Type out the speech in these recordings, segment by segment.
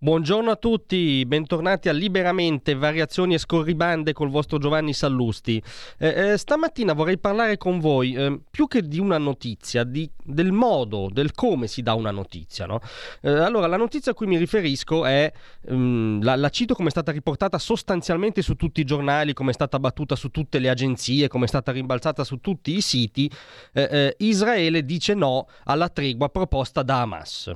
Buongiorno a tutti, bentornati a Liberamente, variazioni e scorribande col vostro Giovanni Sallusti. Eh, eh, stamattina vorrei parlare con voi eh, più che di una notizia, di, del modo, del come si dà una notizia. No? Eh, allora, la notizia a cui mi riferisco è, um, la, la, cito come è stata riportata sostanzialmente su tutti i giornali, come è stata battuta su tutte le agenzie, come è stata rimbalzata su tutti i siti. Eh, eh, Israele dice no alla tregua proposta da Hamas.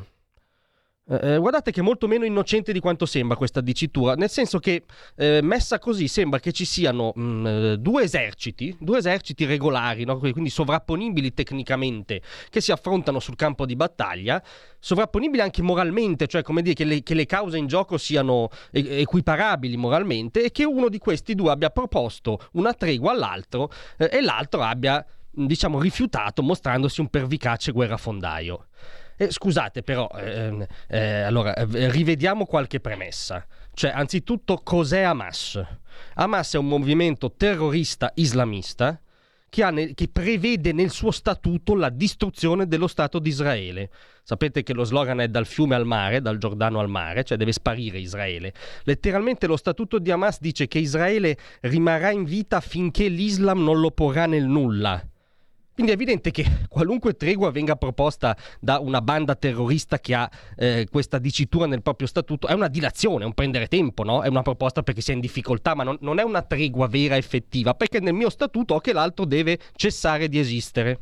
Eh, eh, guardate che è molto meno innocente di quanto sembra questa dicitura, nel senso che eh, messa così sembra che ci siano mh, mm, eh, due eserciti, due eserciti regolari, no? quindi sovrapponibili tecnicamente, che si affrontano sul campo di battaglia, sovrapponibili anche moralmente, cioè come dire che le, che le cause in gioco siano equiparabili moralmente e che uno di questi due abbia proposto una tregua all'altro eh, e l'altro abbia diciamo rifiutato mostrandosi un pervicace guerrafondaio. Eh, scusate però, ehm, eh, allora, eh, rivediamo qualche premessa. Cioè, anzitutto, cos'è Hamas? Hamas è un movimento terrorista islamista che, ne, che, prevede nel suo statuto la distruzione dello Stato di Israele. Sapete che lo slogan è dal fiume al mare, dal Giordano al mare, cioè deve sparire Israele. Letteralmente lo statuto di Hamas dice che Israele rimarrà in vita finché l'Islam non lo porrà nel nulla. Quindi è evidente che qualunque tregua venga proposta da una banda terrorista che ha eh, questa dicitura nel proprio statuto è una dilazione, è un prendere tempo, no? è una proposta perché si è in difficoltà, ma non, non è una tregua vera effettiva, perché nel mio statuto ho che l'altro deve cessare di esistere.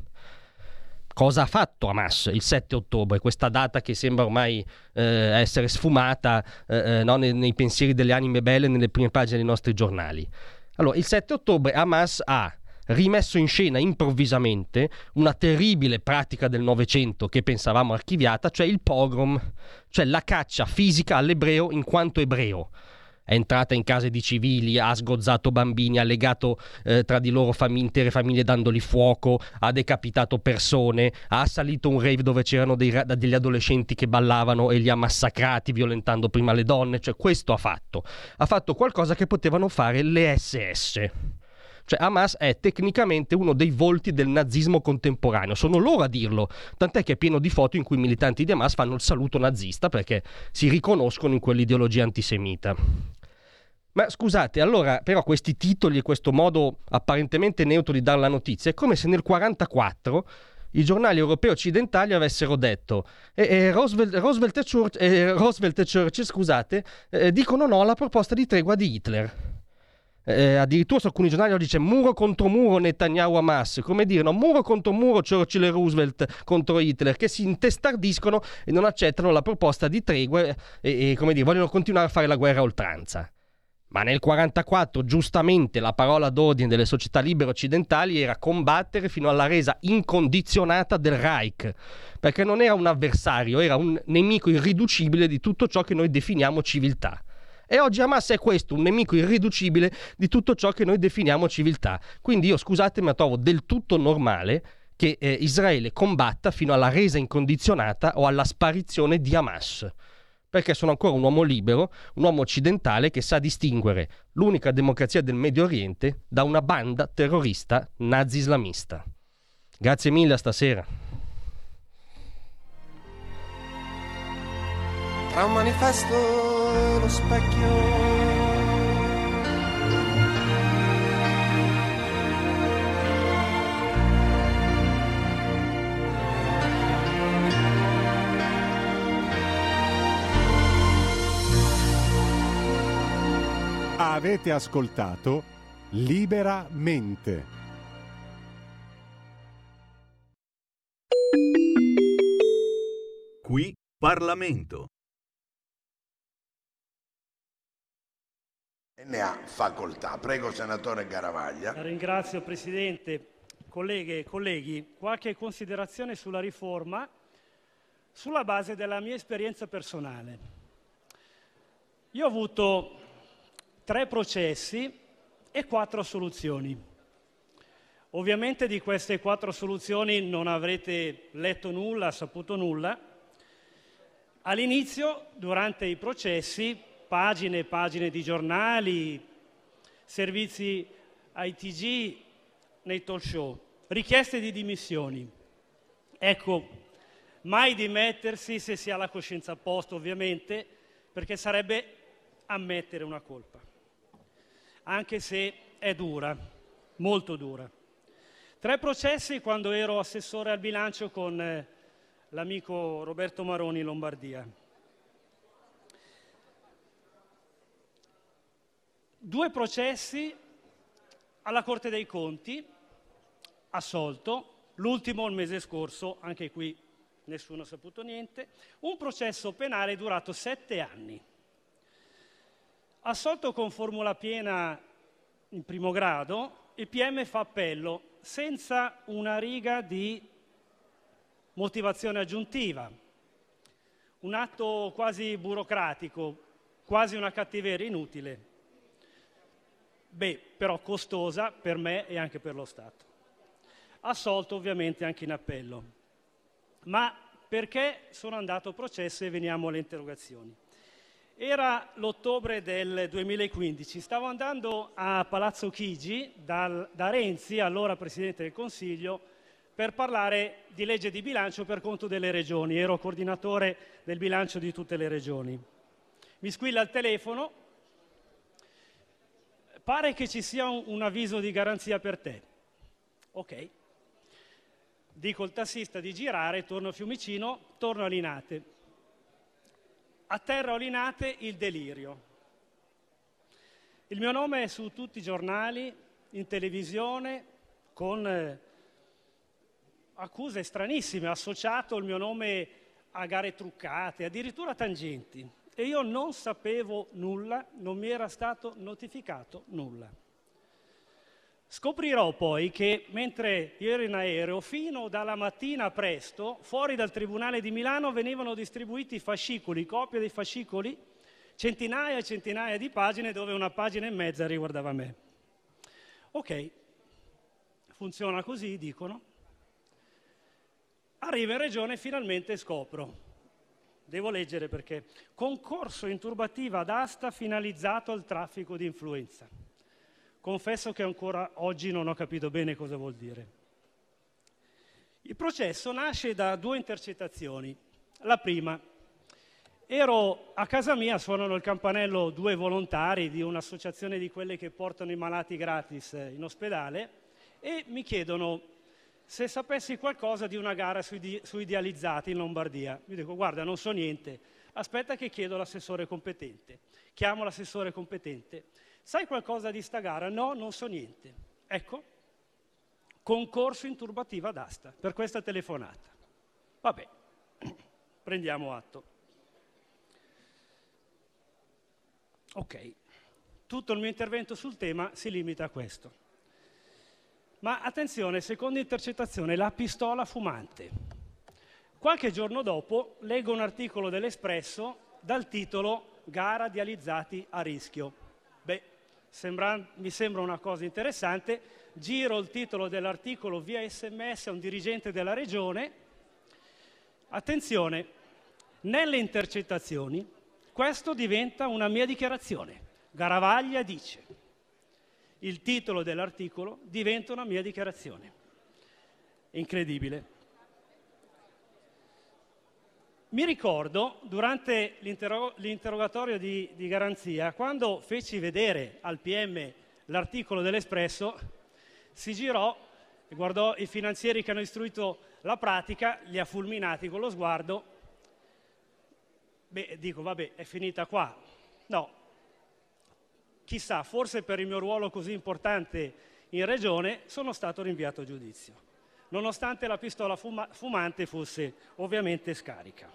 Cosa ha fatto Hamas il 7 ottobre, questa data che sembra ormai eh, essere sfumata eh, eh, no? nei, nei pensieri delle anime belle nelle prime pagine dei nostri giornali? Allora, il 7 ottobre Hamas ha rimesso in scena improvvisamente una terribile pratica del Novecento che pensavamo archiviata, cioè il pogrom, cioè la caccia fisica all'ebreo in quanto ebreo è entrata in case di civili, ha sgozzato bambini, ha legato eh, tra di loro fam- intere famiglie dandoli fuoco, ha decapitato persone, ha assalito un rave dove c'erano dei, degli adolescenti che ballavano e li ha massacrati violentando prima le donne, cioè questo ha fatto. Ha fatto qualcosa che potevano fare le SS. Cioè Hamas è tecnicamente uno dei volti del nazismo contemporaneo, sono loro a dirlo, tant'è che è pieno di foto in cui i militanti di Hamas fanno il saluto nazista perché si riconoscono in quell'ideologia antisemita. Ma scusate, allora però questi titoli e questo modo apparentemente neutro di dare la notizia è come se nel 1944 i giornali europei occidentali avessero detto eh, eh, Roosevelt, Roosevelt, e Church, eh, Roosevelt, e scusate, eh, dicono no alla proposta di tregua di Hitler. Eh, addirittura su alcuni giornali oggi c'è muro contro muro Netanyahu Hamas, come dire, no? muro contro muro Churchill e Roosevelt contro Hitler, che si intestardiscono e non accettano la proposta di tregua e, e come dire, vogliono continuare a fare la guerra a oltranza. Ma nel 1944, giustamente, la parola d'ordine delle società libere occidentali era combattere fino alla resa incondizionata del Reich, perché non era un avversario, era un nemico irriducibile di tutto ciò che noi definiamo civiltà. E oggi Hamas è questo, un nemico irriducibile di tutto ciò che noi definiamo civiltà. Quindi io, scusate, ma trovo del tutto normale che eh, Israele combatta fino alla resa incondizionata o alla sparizione di Hamas. Perché sono ancora un uomo libero, un uomo occidentale che sa distinguere l'unica democrazia del Medio Oriente da una banda terrorista nazi-islamista. Grazie mille a stasera. Tra un manifesto lo specchio. Avete ascoltato liberamente. Qui Parlamento. Ne ha facoltà. Prego, senatore Garavaglia. Ringrazio, Presidente. Colleghe e colleghi, qualche considerazione sulla riforma sulla base della mia esperienza personale. Io ho avuto tre processi e quattro soluzioni. Ovviamente di queste quattro soluzioni non avrete letto nulla, saputo nulla. All'inizio, durante i processi, pagine e pagine di giornali, servizi ITG nei talk show, richieste di dimissioni. Ecco, mai dimettersi se si ha la coscienza a posto, ovviamente, perché sarebbe ammettere una colpa, anche se è dura, molto dura. Tre processi quando ero assessore al bilancio con eh, l'amico Roberto Maroni in Lombardia. Due processi alla Corte dei Conti, assolto, l'ultimo il mese scorso, anche qui nessuno ha saputo niente, un processo penale durato sette anni. Assolto con formula piena in primo grado, il PM fa appello senza una riga di motivazione aggiuntiva, un atto quasi burocratico, quasi una cattiveria inutile. Beh, però costosa per me e anche per lo Stato. Assolto ovviamente anche in appello. Ma perché sono andato a processo e veniamo alle interrogazioni? Era l'ottobre del 2015, stavo andando a Palazzo Chigi dal, da Renzi, allora Presidente del Consiglio, per parlare di legge di bilancio per conto delle regioni. Ero coordinatore del bilancio di tutte le regioni. Mi squilla il telefono, pare che ci sia un, un avviso di garanzia per te. Ok. Dico al tassista di girare, torno a Fiumicino, torno a Linate a terra olinate il delirio. Il mio nome è su tutti i giornali, in televisione, con eh, accuse stranissime, associato il mio nome a gare truccate, addirittura tangenti. E io non sapevo nulla, non mi era stato notificato nulla. Scoprirò poi che mentre io ero in aereo, fino dalla mattina presto, fuori dal Tribunale di Milano venivano distribuiti fascicoli, copie dei fascicoli, centinaia e centinaia di pagine dove una pagina e mezza riguardava me. Ok, funziona così, dicono. Arrivo in regione e finalmente scopro. Devo leggere perché. Concorso in turbativa d'asta finalizzato al traffico di influenza confesso che ancora oggi non ho capito bene cosa vuol dire. Il processo nasce da due intercettazioni. La prima, ero a casa mia, suonano il campanello due volontari di un'associazione di quelle che portano i malati gratis in ospedale e mi chiedono se sapessi qualcosa di una gara sui, di, sui dializzati in Lombardia. Io dico, guarda, non so niente, aspetta che chiedo l'assessore competente. Chiamo l'assessore competente Sai qualcosa di sta gara? No, non so niente. Ecco, concorso in turbativa d'asta per questa telefonata. Vabbè, prendiamo atto. Ok, tutto il mio intervento sul tema si limita a questo. Ma attenzione, seconda intercettazione, la pistola fumante. Qualche giorno dopo leggo un articolo dell'Espresso dal titolo Gara dializzati a rischio. Beh, sembra, mi sembra una cosa interessante. Giro il titolo dell'articolo via sms a un dirigente della regione. Attenzione, nelle intercettazioni questo diventa una mia dichiarazione. Garavaglia dice, il titolo dell'articolo diventa una mia dichiarazione. Incredibile. Mi ricordo durante l'interro- l'interrogatorio di, di, garanzia, quando feci vedere al PM l'articolo dell'Espresso, si girò e guardò i finanzieri che hanno istruito la pratica, li ha fulminati con lo sguardo. Beh, dico, vabbè, è finita qua. No, chissà, forse per il mio ruolo così importante in regione sono stato rinviato a giudizio, nonostante la pistola fuma- fumante fosse ovviamente scarica.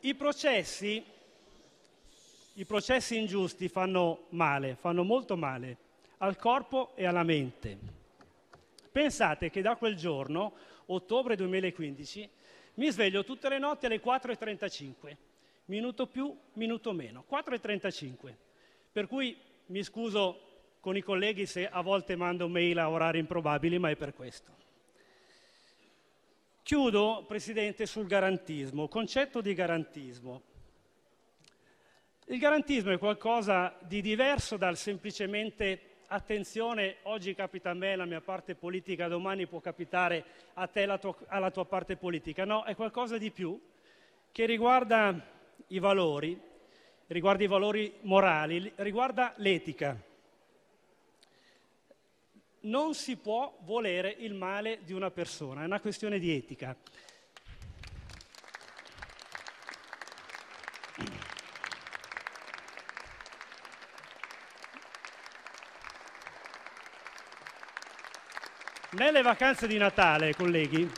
I processi, I processi ingiusti fanno male, fanno molto male al corpo e alla mente. Pensate che da quel giorno, ottobre 2015, mi sveglio tutte le notti alle 4.35, minuto più, minuto meno, 4.35, Per cui mi scuso con i colleghi se a volte mando mail a orari improbabili, ma è per questo. Chiudo, Presidente, sul garantismo, concetto di garantismo. Il garantismo è qualcosa di diverso dal semplicemente attenzione, oggi capita a me la mia parte politica, domani può capitare a te la tua, alla tua parte politica. No, è qualcosa di più che riguarda i valori, riguarda i valori morali, riguarda l'etica. Non si può volere il male di una persona, è una questione di etica. Nelle vacanze di Natale, colleghi,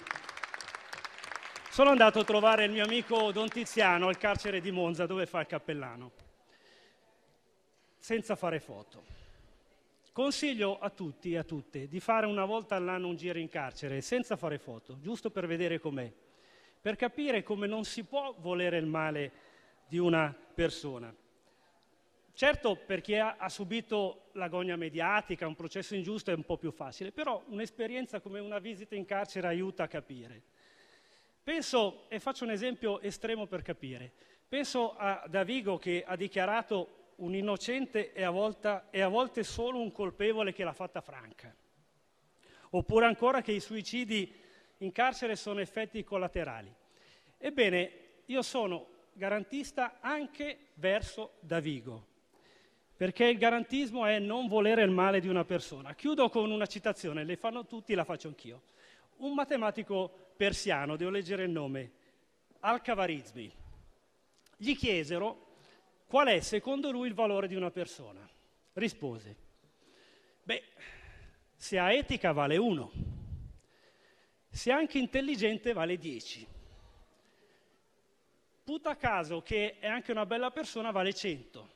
sono andato a trovare il mio amico Don Tiziano al carcere di Monza dove fa il cappellano, senza fare foto. Consiglio a tutti e a tutte di fare una volta all'anno un giro in carcere senza fare foto, giusto per vedere com'è, per capire come non si può volere il male di una persona. Certo, per chi ha, ha subito l'agonia mediatica, un processo ingiusto è un po' più facile, però un'esperienza come una visita in carcere aiuta a capire. Penso, e faccio un esempio estremo per capire, penso a Davigo che ha dichiarato un innocente e a, volta, e a volte solo un colpevole che l'ha fatta franca. Oppure ancora che i suicidi in carcere sono effetti collaterali. Ebbene, io sono garantista anche verso Davigo, perché il garantismo è non volere il male di una persona. Chiudo con una citazione, le fanno tutti, la faccio anch'io. Un matematico persiano, devo leggere il nome, Al-Khwarizmi, gli chiesero qual è secondo lui il valore di una persona. Rispose, beh, se ha etica vale 1, se è anche intelligente vale 10. Puta caso che è anche una bella persona vale 100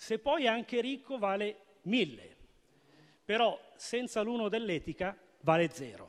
se poi è anche ricco vale mille, però senza l'uno dell'etica vale zero.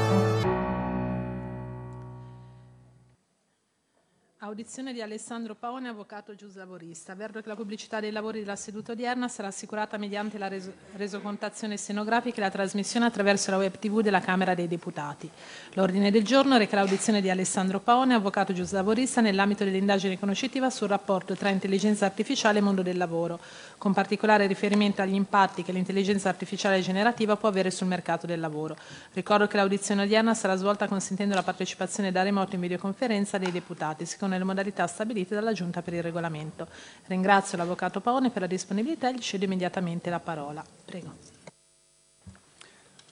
Audizione di Alessandro Paone, avvocato giuslavorista. Avverto che la pubblicità dei lavori della seduta odierna sarà assicurata mediante la reso- resocontazione stenografica e la trasmissione attraverso la web TV della Camera dei Deputati. L'ordine del giorno reca l'audizione di Alessandro Paone, avvocato giuslavorista, nell'ambito dell'indagine conoscitiva sul rapporto tra intelligenza artificiale e mondo del lavoro, con particolare riferimento agli impatti che l'intelligenza artificiale generativa può avere sul mercato del lavoro. Ricordo che l'audizione odierna sarà svolta consentendo la partecipazione da remoto in videoconferenza dei deputati, secondo le modalità stabilite dalla Giunta per il regolamento. Ringrazio l'Avvocato Paone per la disponibilità e gli cedo immediatamente la parola. Prego.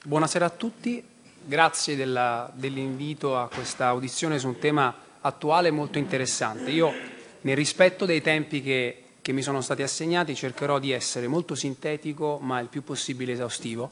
Buonasera a tutti, grazie della- dell'invito a questa audizione su un tema attuale molto interessante. Io, nel rispetto dei tempi che, che mi sono stati assegnati, cercherò di essere molto sintetico ma il più possibile esaustivo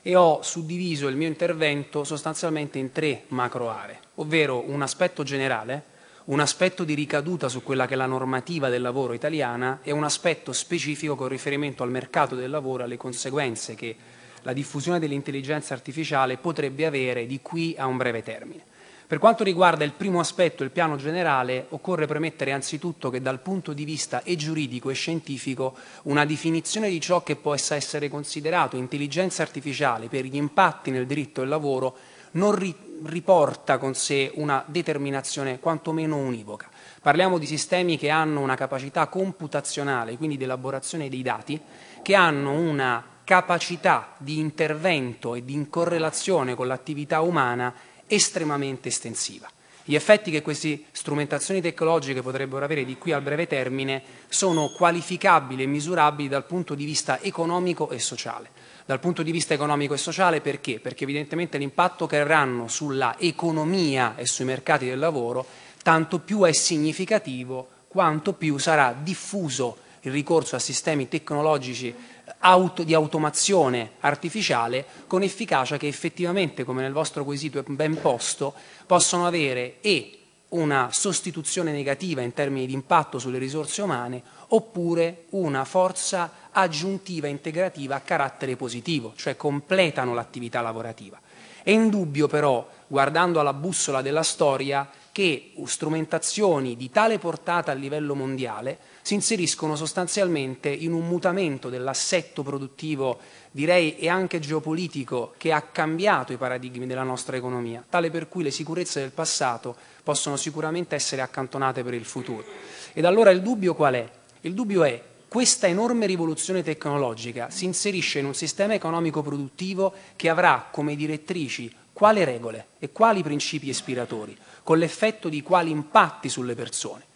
e ho suddiviso il mio intervento sostanzialmente in tre macro aree, ovvero un aspetto generale, un aspetto di ricaduta su quella che è la normativa del lavoro italiana e un aspetto specifico con riferimento al mercato del lavoro e alle conseguenze che la diffusione dell'intelligenza artificiale potrebbe avere di qui a un breve termine. Per quanto riguarda il primo aspetto, il piano generale, occorre premettere anzitutto che dal punto di vista e giuridico e scientifico una definizione di ciò che possa essere considerato intelligenza artificiale per gli impatti nel diritto del lavoro non ri- riporta con sé una determinazione quantomeno univoca. Parliamo di sistemi che hanno una capacità computazionale, quindi di elaborazione dei dati, che hanno una capacità di intervento e di incorrelazione con l'attività umana estremamente estensiva. Gli effetti che queste strumentazioni tecnologiche potrebbero avere di qui al breve termine sono qualificabili e misurabili dal punto di vista economico e sociale. Dal punto di vista economico e sociale perché? Perché evidentemente l'impatto che avranno sulla economia e sui mercati del lavoro tanto più è significativo quanto più sarà diffuso il ricorso a sistemi tecnologici auto- di automazione artificiale con efficacia che effettivamente, come nel vostro quesito è ben posto, possono avere e una sostituzione negativa in termini di impatto sulle risorse umane oppure una forza aggiuntiva integrativa a carattere positivo, cioè completano l'attività lavorativa. È indubbio però, guardando alla bussola della storia, che strumentazioni di tale portata a livello mondiale si inseriscono sostanzialmente in un mutamento dell'assetto produttivo, direi, e anche geopolitico che ha cambiato i paradigmi della nostra economia, tale per cui le sicurezze del passato possono sicuramente essere accantonate per il futuro. Ed allora il dubbio qual è? Il dubbio è questa enorme rivoluzione tecnologica si inserisce in un sistema economico produttivo che avrà come direttrici quali regole e quali principi ispiratori, con l'effetto di quali impatti sulle persone.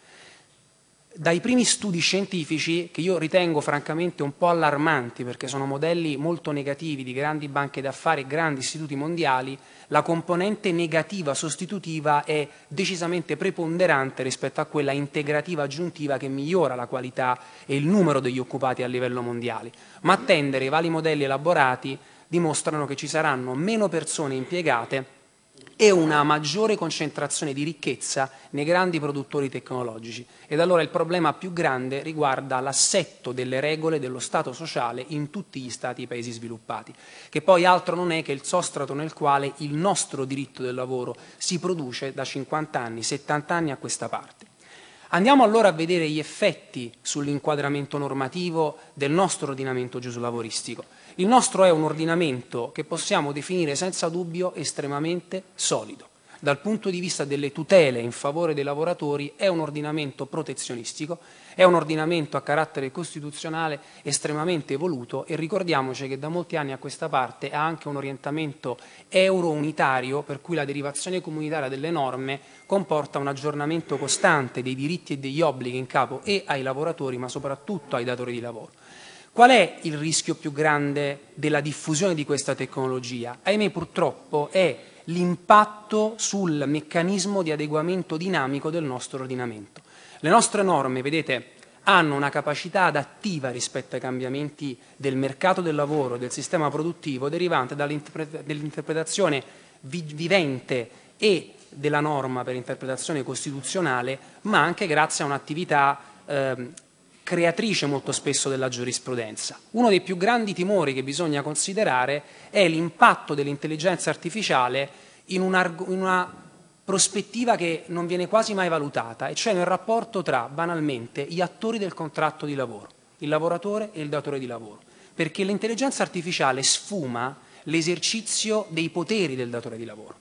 Dai primi studi scientifici, che io ritengo francamente un po' allarmanti perché sono modelli molto negativi di grandi banche d'affari e grandi istituti mondiali, la componente negativa sostitutiva è decisamente preponderante rispetto a quella integrativa aggiuntiva che migliora la qualità e il numero degli occupati a livello mondiale. Ma attendere i vari modelli elaborati dimostrano che ci saranno meno persone impiegate e una maggiore concentrazione di ricchezza nei grandi produttori tecnologici. Ed allora il problema più grande riguarda l'assetto delle regole dello Stato sociale in tutti gli Stati e paesi sviluppati, che poi altro non è che il sostrato nel quale il nostro diritto del lavoro si produce da 50 anni, 70 anni a questa parte. Andiamo allora a vedere gli effetti sull'inquadramento normativo del nostro ordinamento giuslavoristico. Il nostro è un ordinamento che possiamo definire senza dubbio estremamente solido. Dal punto di vista delle tutele in favore dei lavoratori è un ordinamento protezionistico, è un ordinamento a carattere costituzionale estremamente evoluto e ricordiamoci che da molti anni a questa parte ha anche un orientamento euro-unitario per cui la derivazione comunitaria delle norme comporta un aggiornamento costante dei diritti e degli obblighi in capo e ai lavoratori ma soprattutto ai datori di lavoro. Qual è il rischio più grande della diffusione di questa tecnologia? Ahimè purtroppo è l'impatto sul meccanismo di adeguamento dinamico del nostro ordinamento. Le nostre norme, vedete, hanno una capacità adattiva rispetto ai cambiamenti del mercato del lavoro, del sistema produttivo, derivante dall'interpretazione vivente e della norma per interpretazione costituzionale, ma anche grazie a un'attività eh, creatrice molto spesso della giurisprudenza. Uno dei più grandi timori che bisogna considerare è l'impatto dell'intelligenza artificiale in una, in una prospettiva che non viene quasi mai valutata, e cioè nel rapporto tra, banalmente, gli attori del contratto di lavoro, il lavoratore e il datore di lavoro. Perché l'intelligenza artificiale sfuma l'esercizio dei poteri del datore di lavoro.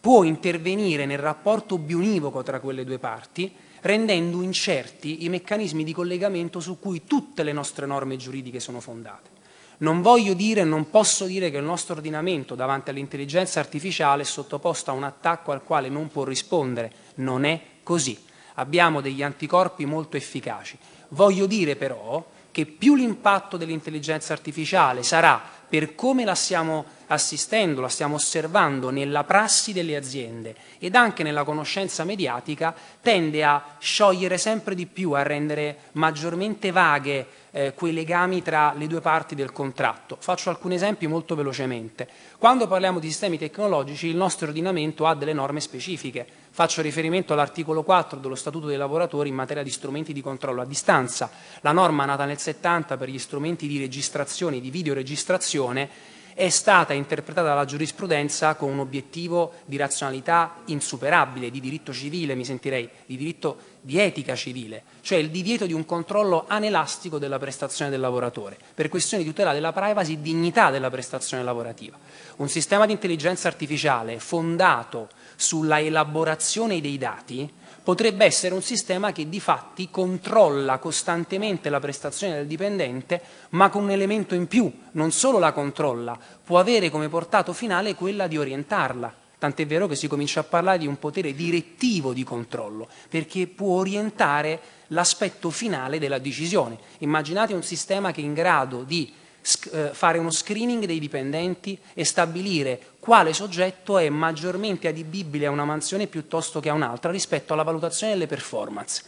Può intervenire nel rapporto bionivoco tra quelle due parti rendendo incerti i meccanismi di collegamento su cui tutte le nostre norme giuridiche sono fondate. Non voglio dire, non posso dire che il nostro ordinamento davanti all'intelligenza artificiale è sottoposto a un attacco al quale non può rispondere. Non è così. Abbiamo degli anticorpi molto efficaci. Voglio dire però che più l'impatto dell'intelligenza artificiale sarà per come la stiamo assistendo, la stiamo osservando nella prassi delle aziende ed anche nella conoscenza mediatica, tende a sciogliere sempre di più, a rendere maggiormente vaghe eh, quei legami tra le due parti del contratto. Faccio alcuni esempi molto velocemente. Quando parliamo di sistemi tecnologici, il nostro ordinamento ha delle norme specifiche. Faccio riferimento all'articolo 4 dello Statuto dei lavoratori in materia di strumenti di controllo a distanza. La norma nata nel 70 per gli strumenti di registrazione e di videoregistrazione è stata interpretata dalla giurisprudenza con un obiettivo di razionalità insuperabile, di diritto civile, mi sentirei, di diritto di etica civile, cioè il divieto di un controllo anelastico della prestazione del lavoratore, per questioni di tutela della privacy e dignità della prestazione lavorativa. Un sistema di intelligenza artificiale fondato sulla elaborazione dei dati potrebbe essere un sistema che di fatti controlla costantemente la prestazione del dipendente, ma con un elemento in più, non solo la controlla, può avere come portato finale quella di orientarla. Tant'è vero che si comincia a parlare di un potere direttivo di controllo, perché può orientare l'aspetto finale della decisione. Immaginate un sistema che è in grado di fare uno screening dei dipendenti e stabilire quale soggetto è maggiormente adibibile a una mansione piuttosto che a un'altra rispetto alla valutazione delle performance.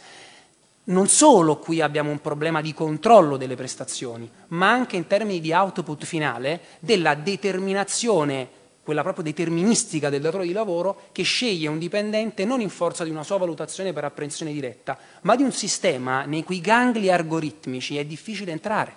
Non solo qui abbiamo un problema di controllo delle prestazioni, ma anche in termini di output finale della determinazione quella proprio deterministica del datore di lavoro che sceglie un dipendente non in forza di una sua valutazione per apprensione diretta, ma di un sistema nei cui gangli algoritmici è difficile entrare,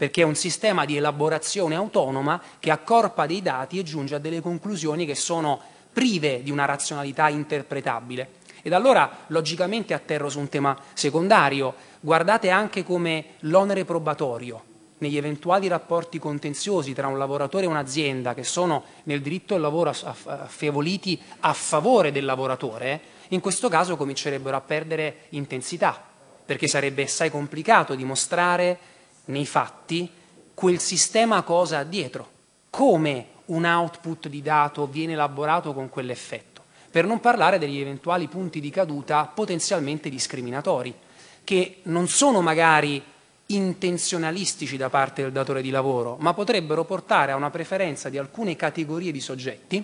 perché è un sistema di elaborazione autonoma che accorpa dei dati e giunge a delle conclusioni che sono prive di una razionalità interpretabile. Ed allora logicamente atterro su un tema secondario, guardate anche come l'onere probatorio negli eventuali rapporti contenziosi tra un lavoratore e un'azienda che sono nel diritto al lavoro affievoliti a favore del lavoratore, in questo caso comincerebbero a perdere intensità, perché sarebbe assai complicato dimostrare nei fatti quel sistema cosa ha dietro, come un output di dato viene elaborato con quell'effetto, per non parlare degli eventuali punti di caduta potenzialmente discriminatori, che non sono magari intenzionalistici da parte del datore di lavoro, ma potrebbero portare a una preferenza di alcune categorie di soggetti,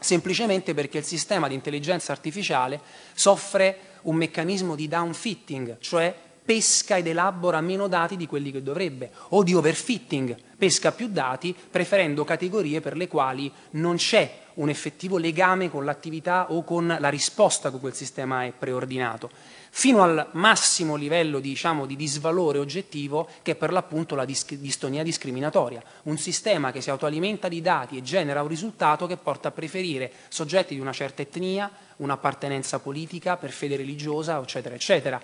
semplicemente perché il sistema di intelligenza artificiale soffre un meccanismo di downfitting, cioè pesca ed elabora meno dati di quelli che dovrebbe, o di overfitting, pesca più dati preferendo categorie per le quali non c'è un effettivo legame con l'attività o con la risposta che quel sistema è preordinato. Fino al massimo livello diciamo, di disvalore oggettivo che è per l'appunto la dis- distonia discriminatoria, un sistema che si autoalimenta di dati e genera un risultato che porta a preferire soggetti di una certa etnia, un'appartenenza politica, per fede religiosa, eccetera, eccetera.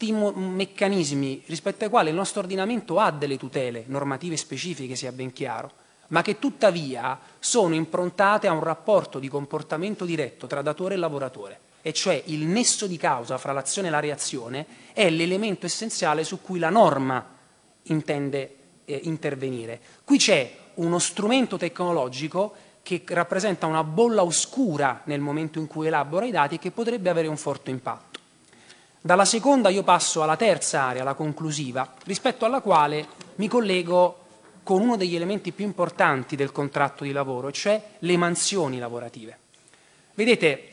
Tutti meccanismi rispetto ai quali il nostro ordinamento ha delle tutele normative specifiche, sia ben chiaro, ma che tuttavia sono improntate a un rapporto di comportamento diretto tra datore e lavoratore e cioè il nesso di causa fra l'azione e la reazione, è l'elemento essenziale su cui la norma intende eh, intervenire. Qui c'è uno strumento tecnologico che rappresenta una bolla oscura nel momento in cui elabora i dati e che potrebbe avere un forte impatto. Dalla seconda io passo alla terza area, la conclusiva, rispetto alla quale mi collego con uno degli elementi più importanti del contratto di lavoro, cioè le mansioni lavorative. Vedete,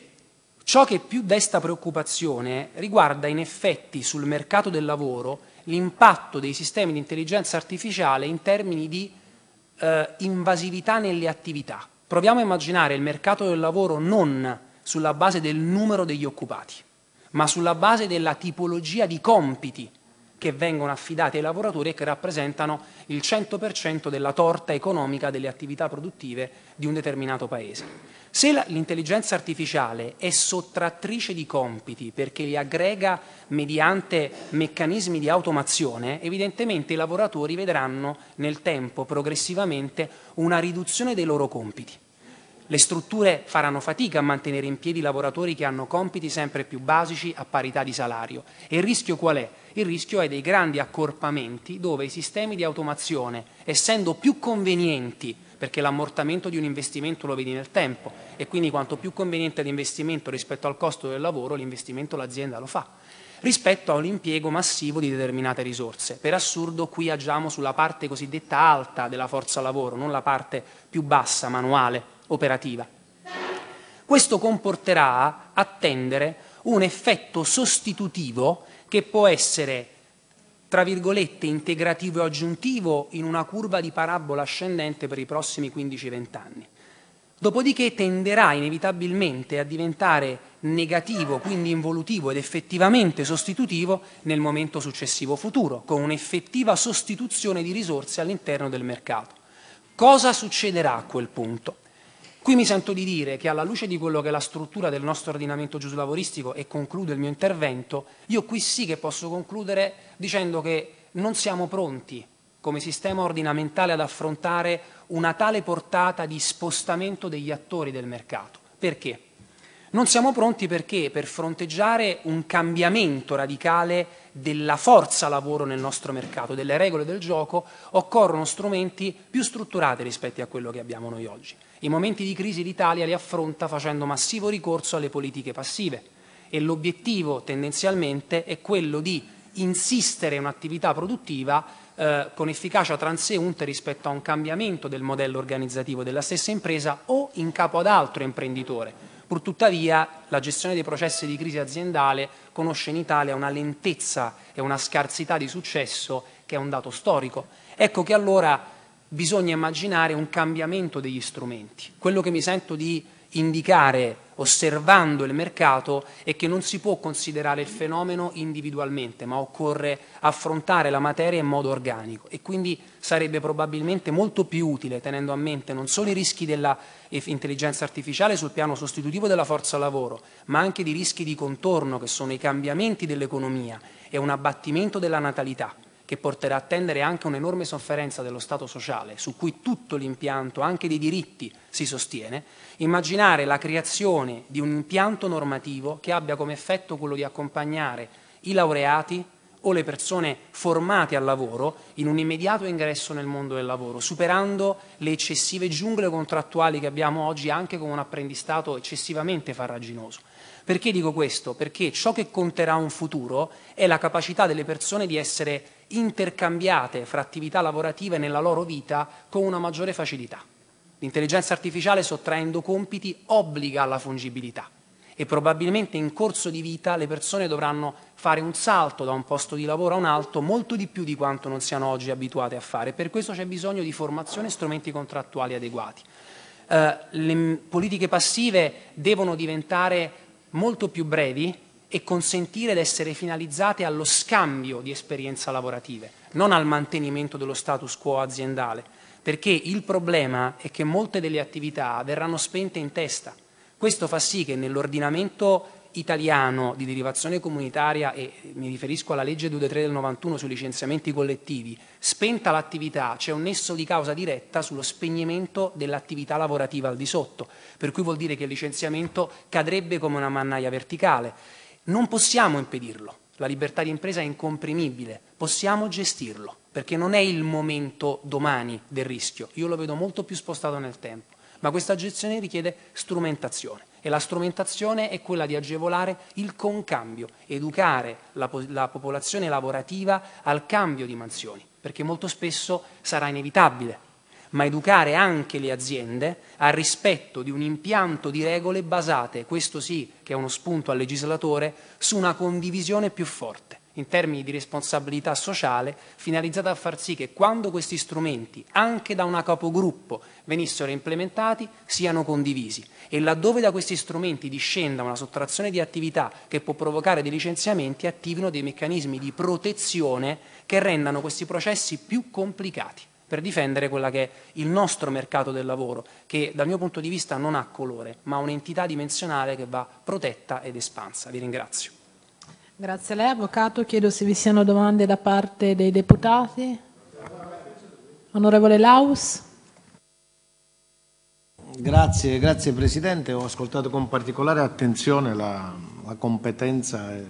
Ciò che più desta preoccupazione riguarda in effetti sul mercato del lavoro l'impatto dei sistemi di intelligenza artificiale in termini di eh, invasività nelle attività. Proviamo a immaginare il mercato del lavoro non sulla base del numero degli occupati, ma sulla base della tipologia di compiti che vengono affidati ai lavoratori e che rappresentano il 100% della torta economica delle attività produttive di un determinato paese. Se l'intelligenza artificiale è sottrattrice di compiti perché li aggrega mediante meccanismi di automazione, evidentemente i lavoratori vedranno nel tempo progressivamente una riduzione dei loro compiti. Le strutture faranno fatica a mantenere in piedi lavoratori che hanno compiti sempre più basici a parità di salario. E il rischio qual è? Il rischio è dei grandi accorpamenti dove i sistemi di automazione, essendo più convenienti perché l'ammortamento di un investimento lo vedi nel tempo e quindi quanto più conveniente l'investimento rispetto al costo del lavoro, l'investimento l'azienda lo fa rispetto a un impiego massivo di determinate risorse. Per assurdo qui agiamo sulla parte cosiddetta alta della forza lavoro, non la parte più bassa, manuale, operativa. Questo comporterà a tendere un effetto sostitutivo che può essere tra virgolette, integrativo e aggiuntivo in una curva di parabola ascendente per i prossimi 15-20 anni. Dopodiché tenderà inevitabilmente a diventare negativo, quindi involutivo ed effettivamente sostitutivo nel momento successivo futuro, con un'effettiva sostituzione di risorse all'interno del mercato. Cosa succederà a quel punto? Qui mi sento di dire che alla luce di quello che è la struttura del nostro ordinamento giuslavoristico, e concludo il mio intervento, io qui sì che posso concludere dicendo che non siamo pronti come sistema ordinamentale ad affrontare una tale portata di spostamento degli attori del mercato. Perché? Non siamo pronti perché per fronteggiare un cambiamento radicale della forza lavoro nel nostro mercato, delle regole del gioco, occorrono strumenti più strutturati rispetto a quello che abbiamo noi oggi. I momenti di crisi l'Italia li affronta facendo massivo ricorso alle politiche passive e l'obiettivo tendenzialmente è quello di insistere in un'attività produttiva eh, con efficacia transeunte rispetto a un cambiamento del modello organizzativo della stessa impresa o in capo ad altro imprenditore Purtuttavia la gestione dei processi di crisi aziendale conosce in Italia una lentezza e una scarsità di successo che è un dato storico. Ecco che allora bisogna immaginare un cambiamento degli strumenti. Quello che mi sento di indicare osservando il mercato è che non si può considerare il fenomeno individualmente, ma occorre affrontare la materia in modo organico e quindi sarebbe probabilmente molto più utile, tenendo a mente non solo i rischi dell'intelligenza artificiale sul piano sostitutivo della forza lavoro, ma anche di rischi di contorno che sono i cambiamenti dell'economia e un abbattimento della natalità che porterà a tendere anche un'enorme sofferenza dello Stato sociale, su cui tutto l'impianto, anche dei diritti, si sostiene, immaginare la creazione di un impianto normativo che abbia come effetto quello di accompagnare i laureati o le persone formate al lavoro in un immediato ingresso nel mondo del lavoro, superando le eccessive giungle contrattuali che abbiamo oggi anche con un apprendistato eccessivamente farraginoso. Perché dico questo? Perché ciò che conterà un futuro è la capacità delle persone di essere intercambiate fra attività lavorative nella loro vita con una maggiore facilità. L'intelligenza artificiale sottraendo compiti obbliga alla fungibilità e probabilmente in corso di vita le persone dovranno fare un salto da un posto di lavoro a un altro molto di più di quanto non siano oggi abituate a fare. Per questo c'è bisogno di formazione e strumenti contrattuali adeguati. Uh, le politiche passive devono diventare molto più brevi e consentire di essere finalizzate allo scambio di esperienze lavorative, non al mantenimento dello status quo aziendale, perché il problema è che molte delle attività verranno spente in testa. Questo fa sì che nell'ordinamento italiano di derivazione comunitaria, e mi riferisco alla legge 223 del 91 sui licenziamenti collettivi, spenta l'attività c'è un nesso di causa diretta sullo spegnimento dell'attività lavorativa al di sotto, per cui vuol dire che il licenziamento cadrebbe come una mannaia verticale. Non possiamo impedirlo, la libertà di impresa è incomprimibile, possiamo gestirlo, perché non è il momento domani del rischio, io lo vedo molto più spostato nel tempo, ma questa gestione richiede strumentazione. E la strumentazione è quella di agevolare il concambio, educare la, la popolazione lavorativa al cambio di mansioni, perché molto spesso sarà inevitabile, ma educare anche le aziende al rispetto di un impianto di regole basate, questo sì che è uno spunto al legislatore, su una condivisione più forte in termini di responsabilità sociale finalizzata a far sì che quando questi strumenti, anche da una capogruppo, venissero implementati, siano condivisi. E laddove da questi strumenti discenda una sottrazione di attività che può provocare dei licenziamenti, attivino dei meccanismi di protezione che rendano questi processi più complicati per difendere quella che è il nostro mercato del lavoro, che dal mio punto di vista non ha colore, ma un'entità dimensionale che va protetta ed espansa. Vi ringrazio. Grazie a lei, Avvocato. Chiedo se vi siano domande da parte dei deputati. Onorevole Laus. Grazie, grazie Presidente. Ho ascoltato con particolare attenzione la, la competenza e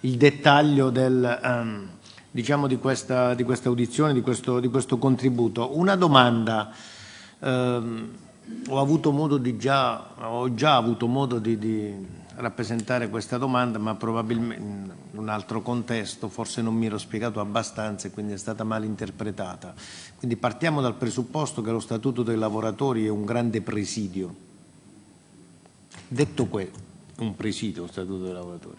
il dettaglio del, um, diciamo di, questa, di, questa, audizione, di questo, di questo, contributo. Una domanda. Um, ho avuto già, ho già avuto modo di, di rappresentare questa domanda, ma probabilmente in un altro contesto, forse non mi ero spiegato abbastanza e quindi è stata mal interpretata. Quindi partiamo dal presupposto che lo Statuto dei lavoratori è un grande presidio. Detto questo, un presidio lo Statuto dei lavoratori,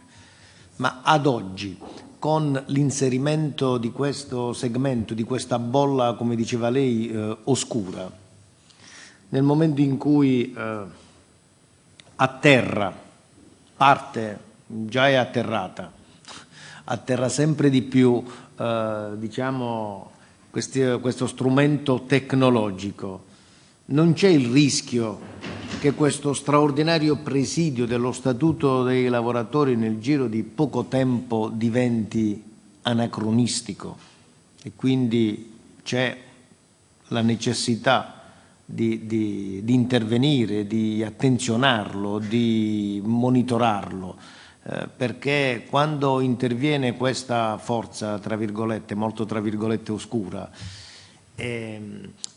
ma ad oggi con l'inserimento di questo segmento, di questa bolla, come diceva lei, eh, oscura, nel momento in cui eh, a terra parte già è atterrata, atterra sempre di più eh, diciamo, questi, questo strumento tecnologico. Non c'è il rischio che questo straordinario presidio dello Statuto dei lavoratori nel giro di poco tempo diventi anacronistico. E quindi c'è la necessità di, di, di intervenire, di attenzionarlo, di monitorarlo, eh, perché quando interviene questa forza, tra virgolette, molto tra virgolette oscura, eh,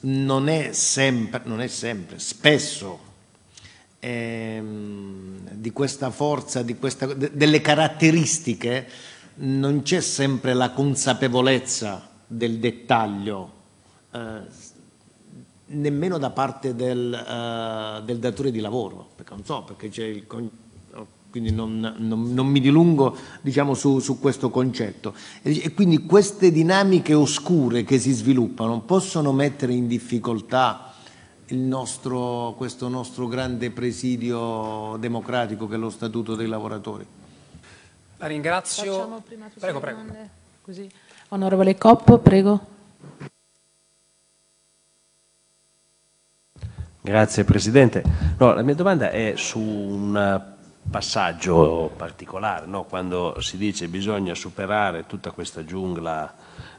non, è sempre, non è sempre, spesso eh, di questa forza, di questa, de, delle caratteristiche, non c'è sempre la consapevolezza del dettaglio, eh, nemmeno da parte del, uh, del, datore di lavoro, perché non so, perché c'è il, quindi non, non, non mi dilungo diciamo, su, su, questo concetto. E, e, quindi queste dinamiche oscure che si sviluppano possono mettere in difficoltà nostro, questo nostro grande presidio democratico che è lo Statuto dei lavoratori. La ringrazio. Prego, prego. Così. Onorevole Coppo, prego. Grazie Presidente. No, la mia domanda è su un passaggio particolare, no? quando si dice che bisogna superare tutta questa giungla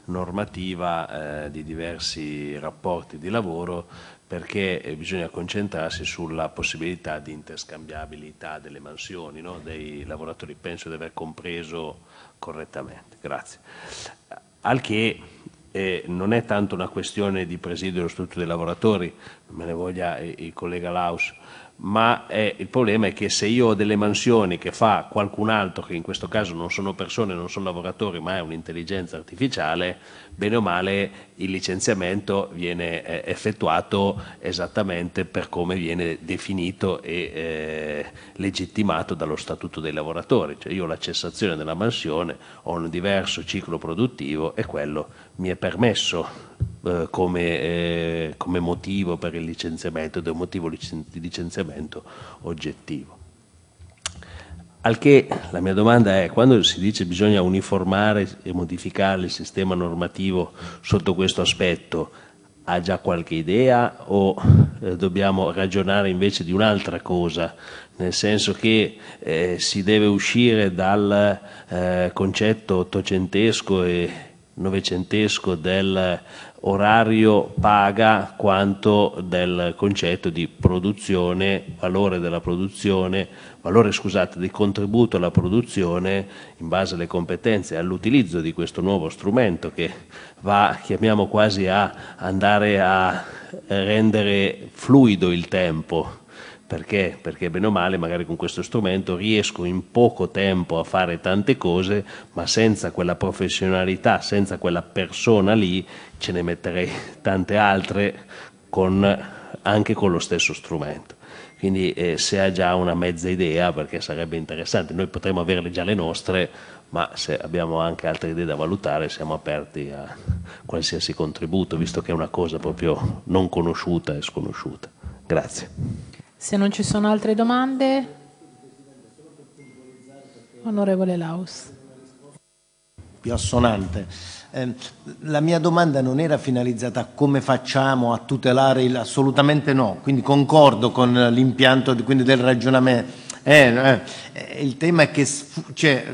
normativa eh, di diversi rapporti di lavoro perché eh, bisogna concentrarsi sulla possibilità di interscambiabilità delle mansioni no? dei lavoratori. Penso di aver compreso correttamente. Grazie. Al che eh, non è tanto una questione di presidio dello Statuto dei lavoratori, me ne voglia il collega Laus, ma è, il problema è che se io ho delle mansioni che fa qualcun altro, che in questo caso non sono persone, non sono lavoratori, ma è un'intelligenza artificiale, bene o male il licenziamento viene eh, effettuato esattamente per come viene definito e eh, legittimato dallo Statuto dei lavoratori. Cioè io ho la cessazione della mansione, ho un diverso ciclo produttivo e quello mi è permesso eh, come, eh, come, motivo per il licenziamento ed è un motivo di licenziamento oggettivo. Al che la mia domanda è, quando si dice che bisogna uniformare e modificare il sistema normativo sotto questo aspetto, ha già qualche idea o eh, dobbiamo ragionare invece di un'altra cosa, nel senso che eh, si deve uscire dal eh, concetto ottocentesco e novecentesco del orario paga quanto del concetto di produzione, valore della produzione, valore scusate, di contributo alla produzione in base alle competenze e all'utilizzo di questo nuovo strumento che va, chiamiamo quasi a andare a rendere fluido il tempo perché? Perché bene o male magari con questo strumento riesco in poco tempo a fare tante cose, ma senza quella professionalità, senza quella persona lì, ce ne metterei tante altre con, anche con lo stesso strumento. Quindi eh, se ha già una mezza idea, perché sarebbe interessante, noi potremmo averle già le nostre, ma se abbiamo anche altre idee da valutare siamo aperti a qualsiasi contributo, visto che è una cosa proprio non conosciuta e sconosciuta. Grazie. Se non ci sono altre domande, onorevole Laus. Più assonante. Eh, la mia domanda non era finalizzata a come facciamo a tutelare il... assolutamente no, quindi concordo con l'impianto del ragionamento eh, eh, il tema è che sfugge, cioè,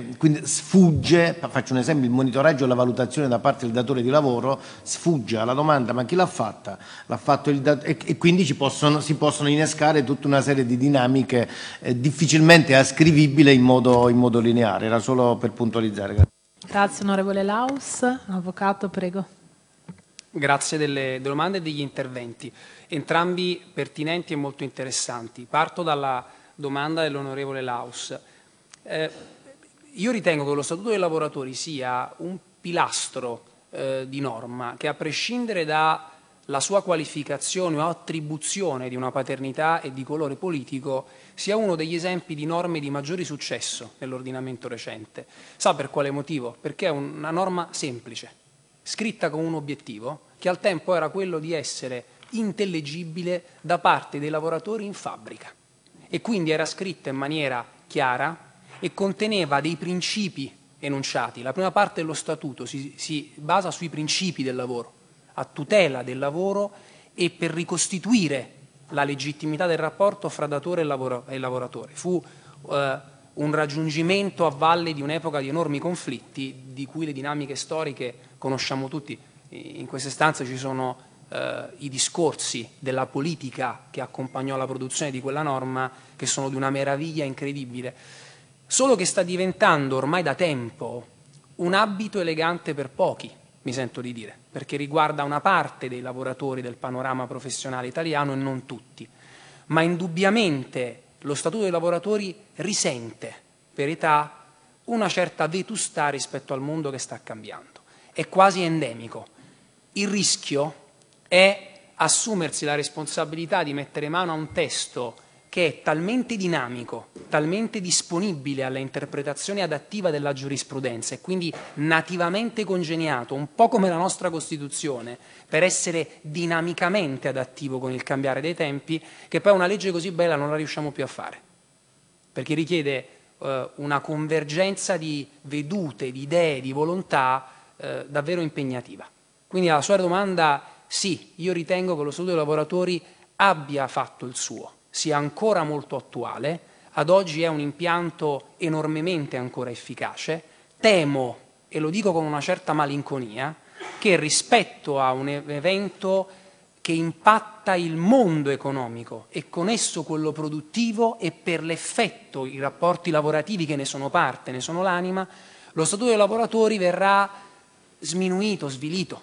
sfugge, faccio un esempio, il monitoraggio e la valutazione da parte del datore di lavoro sfugge alla domanda ma chi l'ha fatta? L'ha fatto il dat- e, e, quindi possono, si possono innescare tutta una serie di dinamiche eh, difficilmente ascrivibili in modo, in modo lineare, era solo per puntualizzare. Grazie onorevole Laus, avvocato prego. Grazie delle domande e degli interventi, entrambi pertinenti e molto interessanti. Parto dalla domanda dell'onorevole Laus. Eh, io ritengo che lo Statuto dei lavoratori sia un pilastro eh, di norma che a prescindere dalla sua qualificazione o attribuzione di una paternità e di colore politico sia uno degli esempi di norme di maggiori successo nell'ordinamento recente. Sa per quale motivo? Perché è una norma semplice, scritta con un obiettivo che al tempo era quello di essere intellegibile da parte dei lavoratori in fabbrica e quindi era scritta in maniera chiara e conteneva dei principi enunciati. La prima parte dello statuto si, si basa sui principi del lavoro, a tutela del lavoro e per ricostituire la legittimità del rapporto fra datore e, lavoro, e lavoratore. Fu eh, un raggiungimento a valle di un'epoca di enormi conflitti, di cui le dinamiche storiche conosciamo tutti. In queste stanze ci sono eh, i discorsi della politica che accompagnò la produzione di quella norma, che sono di una meraviglia incredibile. Solo che sta diventando ormai da tempo un abito elegante per pochi, mi sento di dire, perché riguarda una parte dei lavoratori del panorama professionale italiano e non tutti. Ma indubbiamente lo Statuto dei lavoratori risente, per età, una certa vetustà rispetto al mondo che sta cambiando. È quasi endemico. Il rischio è assumersi la responsabilità di mettere mano a un testo che è talmente dinamico, talmente disponibile alla interpretazione adattiva della giurisprudenza e quindi nativamente congeniato, un po' come la nostra Costituzione, per essere dinamicamente adattivo con il cambiare dei tempi, che poi una legge così bella non la riusciamo più a fare, perché richiede eh, una convergenza di vedute, di idee, di volontà eh, davvero impegnativa. Quindi alla sua domanda, sì, io ritengo che lo Statuto dei lavoratori abbia fatto il suo, sia ancora molto attuale, ad oggi è un impianto enormemente ancora efficace, temo, e lo dico con una certa malinconia, che rispetto a un evento che impatta il mondo economico e con esso quello produttivo e per l'effetto i rapporti lavorativi che ne sono parte, ne sono l'anima, lo Statuto dei lavoratori verrà sminuito, svilito,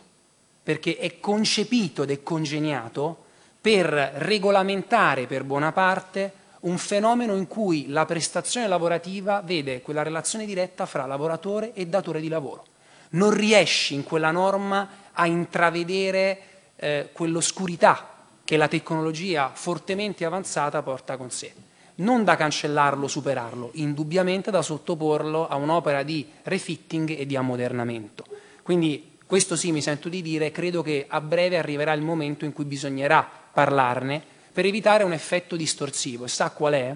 perché è concepito ed è congegnato per regolamentare per buona parte un fenomeno in cui la prestazione lavorativa vede quella relazione diretta fra lavoratore e datore di lavoro. Non riesci in quella norma a intravedere eh, quell'oscurità che la tecnologia fortemente avanzata porta con sé. Non da cancellarlo, superarlo, indubbiamente da sottoporlo a un'opera di refitting e di ammodernamento. Quindi questo sì mi sento di dire, credo che a breve arriverà il momento in cui bisognerà parlarne per evitare un effetto distorsivo. E sa qual è?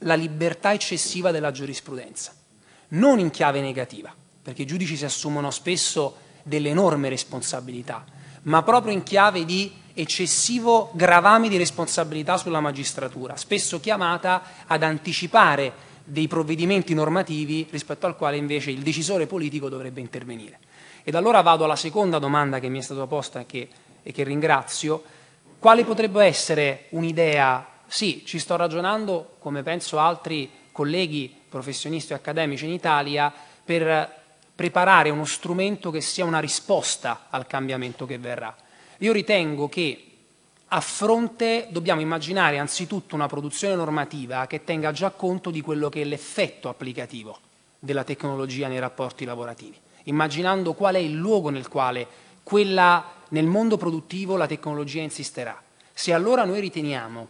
La libertà eccessiva della giurisprudenza. Non in chiave negativa, perché i giudici si assumono spesso delle enormi responsabilità, ma proprio in chiave di eccessivo gravame di responsabilità sulla magistratura, spesso chiamata ad anticipare dei provvedimenti normativi rispetto al quale invece il decisore politico dovrebbe intervenire. Ed allora vado alla seconda domanda che mi è stata posta e che, e che ringrazio. Quale potrebbe essere un'idea? Sì, ci sto ragionando, come penso altri colleghi professionisti o accademici in Italia, per preparare uno strumento che sia una risposta al cambiamento che verrà. Io ritengo che a fronte dobbiamo immaginare anzitutto una produzione normativa che tenga già conto di quello che è l'effetto applicativo della tecnologia nei rapporti lavorativi, immaginando qual è il luogo nel quale quella, nel mondo produttivo la tecnologia insisterà. Se allora noi riteniamo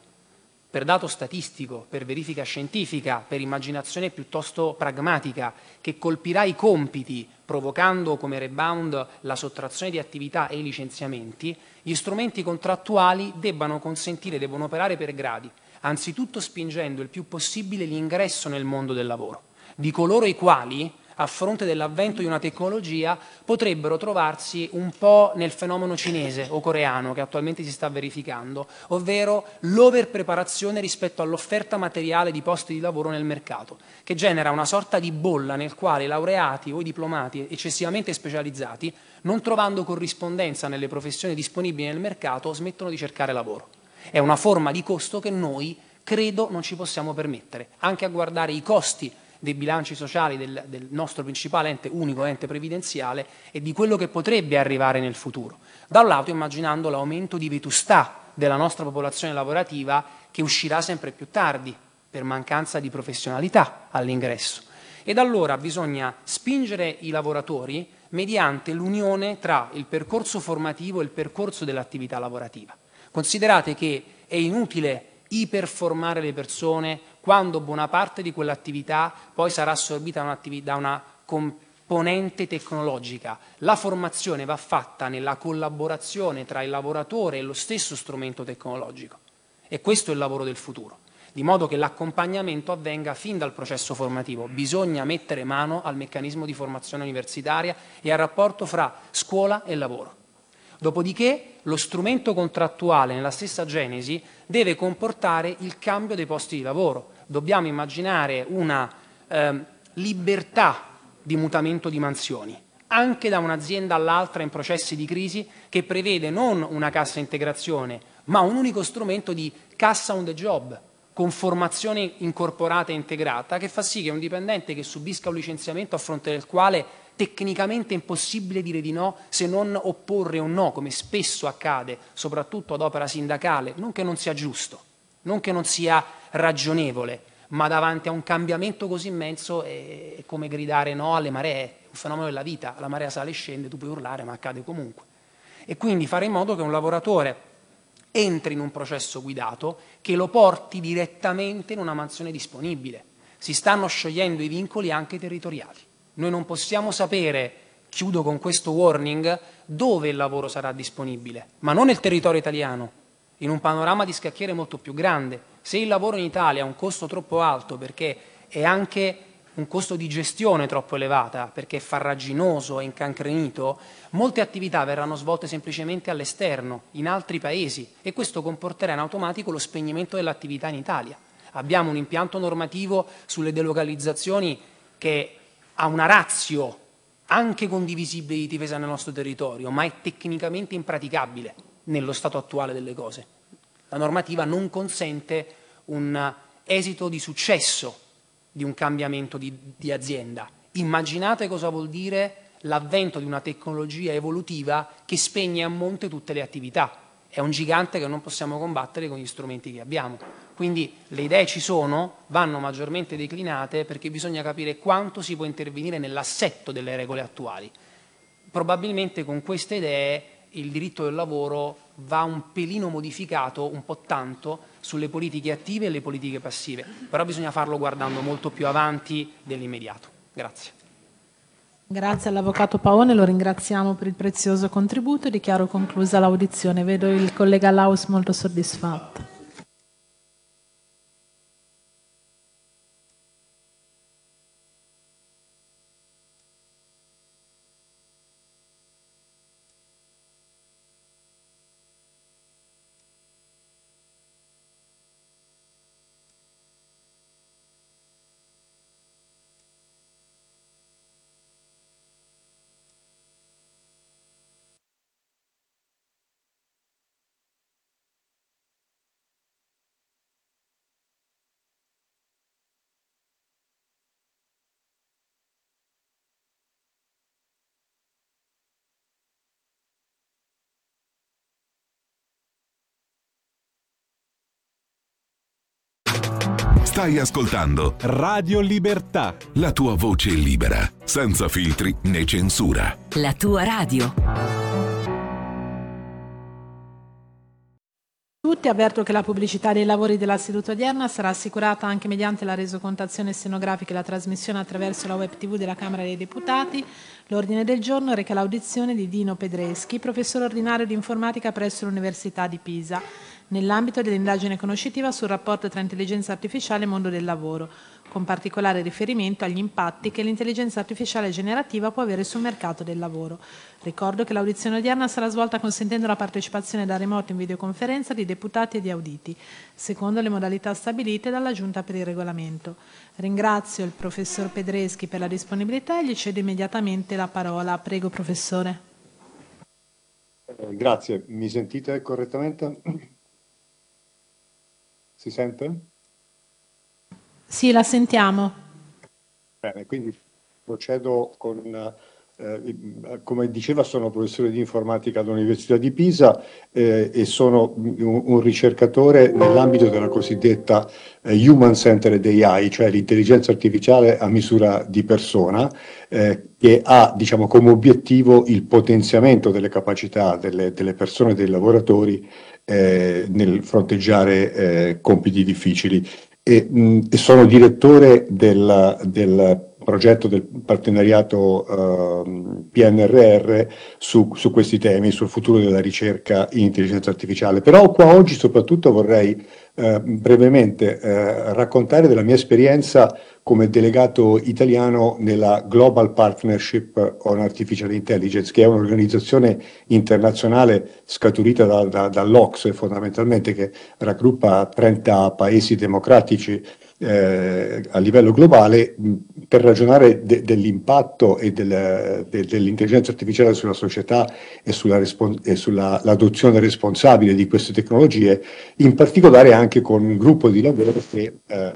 per dato statistico, per verifica scientifica, per immaginazione piuttosto pragmatica, che colpirà i compiti provocando come rebound la sottrazione di attività e i licenziamenti, gli strumenti contrattuali debbano consentire, devono operare per gradi, anzitutto spingendo il più possibile l'ingresso nel mondo del lavoro di coloro i quali a fronte dell'avvento di una tecnologia potrebbero trovarsi un po' nel fenomeno cinese o coreano che attualmente si sta verificando, ovvero l'overpreparazione rispetto all'offerta materiale di posti di lavoro nel mercato, che genera una sorta di bolla nel quale laureati o diplomati eccessivamente specializzati, non trovando corrispondenza nelle professioni disponibili nel mercato, smettono di cercare lavoro. È una forma di costo che noi credo non ci possiamo permettere, anche a guardare i costi dei bilanci sociali del, del, nostro principale ente, unico ente previdenziale e di quello che potrebbe arrivare nel futuro. Da un lato immaginando l'aumento di vetustà della nostra popolazione lavorativa che uscirà sempre più tardi per mancanza di professionalità all'ingresso. Ed allora bisogna spingere i lavoratori mediante l'unione tra il percorso formativo e il percorso dell'attività lavorativa. Considerate che è inutile iperformare le persone quando buona parte di quell'attività poi sarà assorbita da una componente tecnologica. La formazione va fatta nella collaborazione tra il lavoratore e lo stesso strumento tecnologico e questo è il lavoro del futuro, di modo che l'accompagnamento avvenga fin dal processo formativo. Bisogna mettere mano al meccanismo di formazione universitaria e al rapporto fra scuola e lavoro. Dopodiché lo strumento contrattuale nella stessa genesi deve comportare il cambio dei posti di lavoro. Dobbiamo immaginare una eh, libertà di mutamento di mansioni, anche da un'azienda all'altra in processi di crisi, che prevede non una cassa integrazione, ma un unico strumento di cassa on the job, con formazione incorporata e integrata, che fa sì che un dipendente che subisca un licenziamento a fronte del quale tecnicamente impossibile dire di no se non opporre un no, come spesso accade, soprattutto ad opera sindacale, non che non sia giusto, non che non sia ragionevole, ma davanti a un cambiamento così immenso è come gridare no alle maree, è un fenomeno della vita, la marea sale e scende, tu puoi urlare, ma accade comunque. E quindi fare in modo che un lavoratore entri in un processo guidato che lo porti direttamente in una mansione disponibile. Si stanno sciogliendo i vincoli anche territoriali. Noi non possiamo sapere, chiudo con questo warning, dove il lavoro sarà disponibile, ma non nel territorio italiano, in un panorama di scacchiere molto più grande. Se il lavoro in Italia ha un costo troppo alto perché è anche un costo di gestione troppo elevata, perché è farraginoso, è incancrenito, molte attività verranno svolte semplicemente all'esterno, in altri paesi, e questo comporterà in automatico lo spegnimento dell'attività in Italia. Abbiamo un impianto normativo sulle delocalizzazioni che ha una razio anche condivisibile di difesa nel nostro territorio, ma è tecnicamente impraticabile nello stato attuale delle cose. La normativa non consente un esito di successo di un cambiamento di, di azienda. Immaginate cosa vuol dire l'avvento di una tecnologia evolutiva che spegne a monte tutte le attività. È un gigante che non possiamo combattere con gli strumenti che abbiamo. Quindi le idee ci sono, vanno maggiormente declinate perché bisogna capire quanto si può intervenire nell'assetto delle regole attuali. Probabilmente con queste idee il diritto del lavoro va un pelino modificato, un po' tanto, sulle politiche attive e le politiche passive, però bisogna farlo guardando molto più avanti dell'immediato. Grazie. Grazie all'Avvocato Paone, lo ringraziamo per il prezioso contributo dichiaro conclusa l'audizione. Vedo il collega Laus molto soddisfatto. Stai ascoltando Radio Libertà. La tua voce libera, senza filtri né censura. La tua radio. Tutti avverto che la pubblicità dei lavori della seduta odierna sarà assicurata anche mediante la resocontazione stenografica e la trasmissione attraverso la web TV della Camera dei Deputati. L'ordine del giorno reca l'audizione di Dino Pedreschi, professore ordinario di informatica presso l'Università di Pisa nell'ambito dell'indagine conoscitiva sul rapporto tra intelligenza artificiale e mondo del lavoro, con particolare riferimento agli impatti che l'intelligenza artificiale generativa può avere sul mercato del lavoro. Ricordo che l'audizione odierna sarà svolta consentendo la partecipazione da remoto in videoconferenza di deputati e di auditi, secondo le modalità stabilite dalla Giunta per il regolamento. Ringrazio il professor Pedreschi per la disponibilità e gli cedo immediatamente la parola. Prego, professore. Eh, grazie, mi sentite correttamente? Si sente? Sì, la sentiamo. Bene, quindi procedo con, eh, come diceva, sono professore di informatica all'Università di Pisa eh, e sono un, un, ricercatore nell'ambito della cosiddetta eh, Human Centered AI, cioè l'intelligenza artificiale a misura di persona, eh, che ha diciamo, come obiettivo il potenziamento delle capacità delle, delle persone e dei lavoratori eh, nel fronteggiare eh, compiti difficili. E, mh, e sono direttore del, del, progetto del partenariato uh, PNRR su, su, questi temi, sul futuro della ricerca in intelligenza artificiale. Però qua oggi soprattutto vorrei uh, brevemente uh, raccontare della mia esperienza come delegato italiano nella Global Partnership on Artificial Intelligence, che è un'organizzazione internazionale scaturita da, da, dall'Ocse fondamentalmente, che raggruppa 30 paesi democratici eh, a livello globale per ragionare de, dell'impatto e del, de, dell'intelligenza artificiale sulla società e sull'adozione sulla, responsabile di queste tecnologie, in particolare anche con un gruppo di lavoro che eh,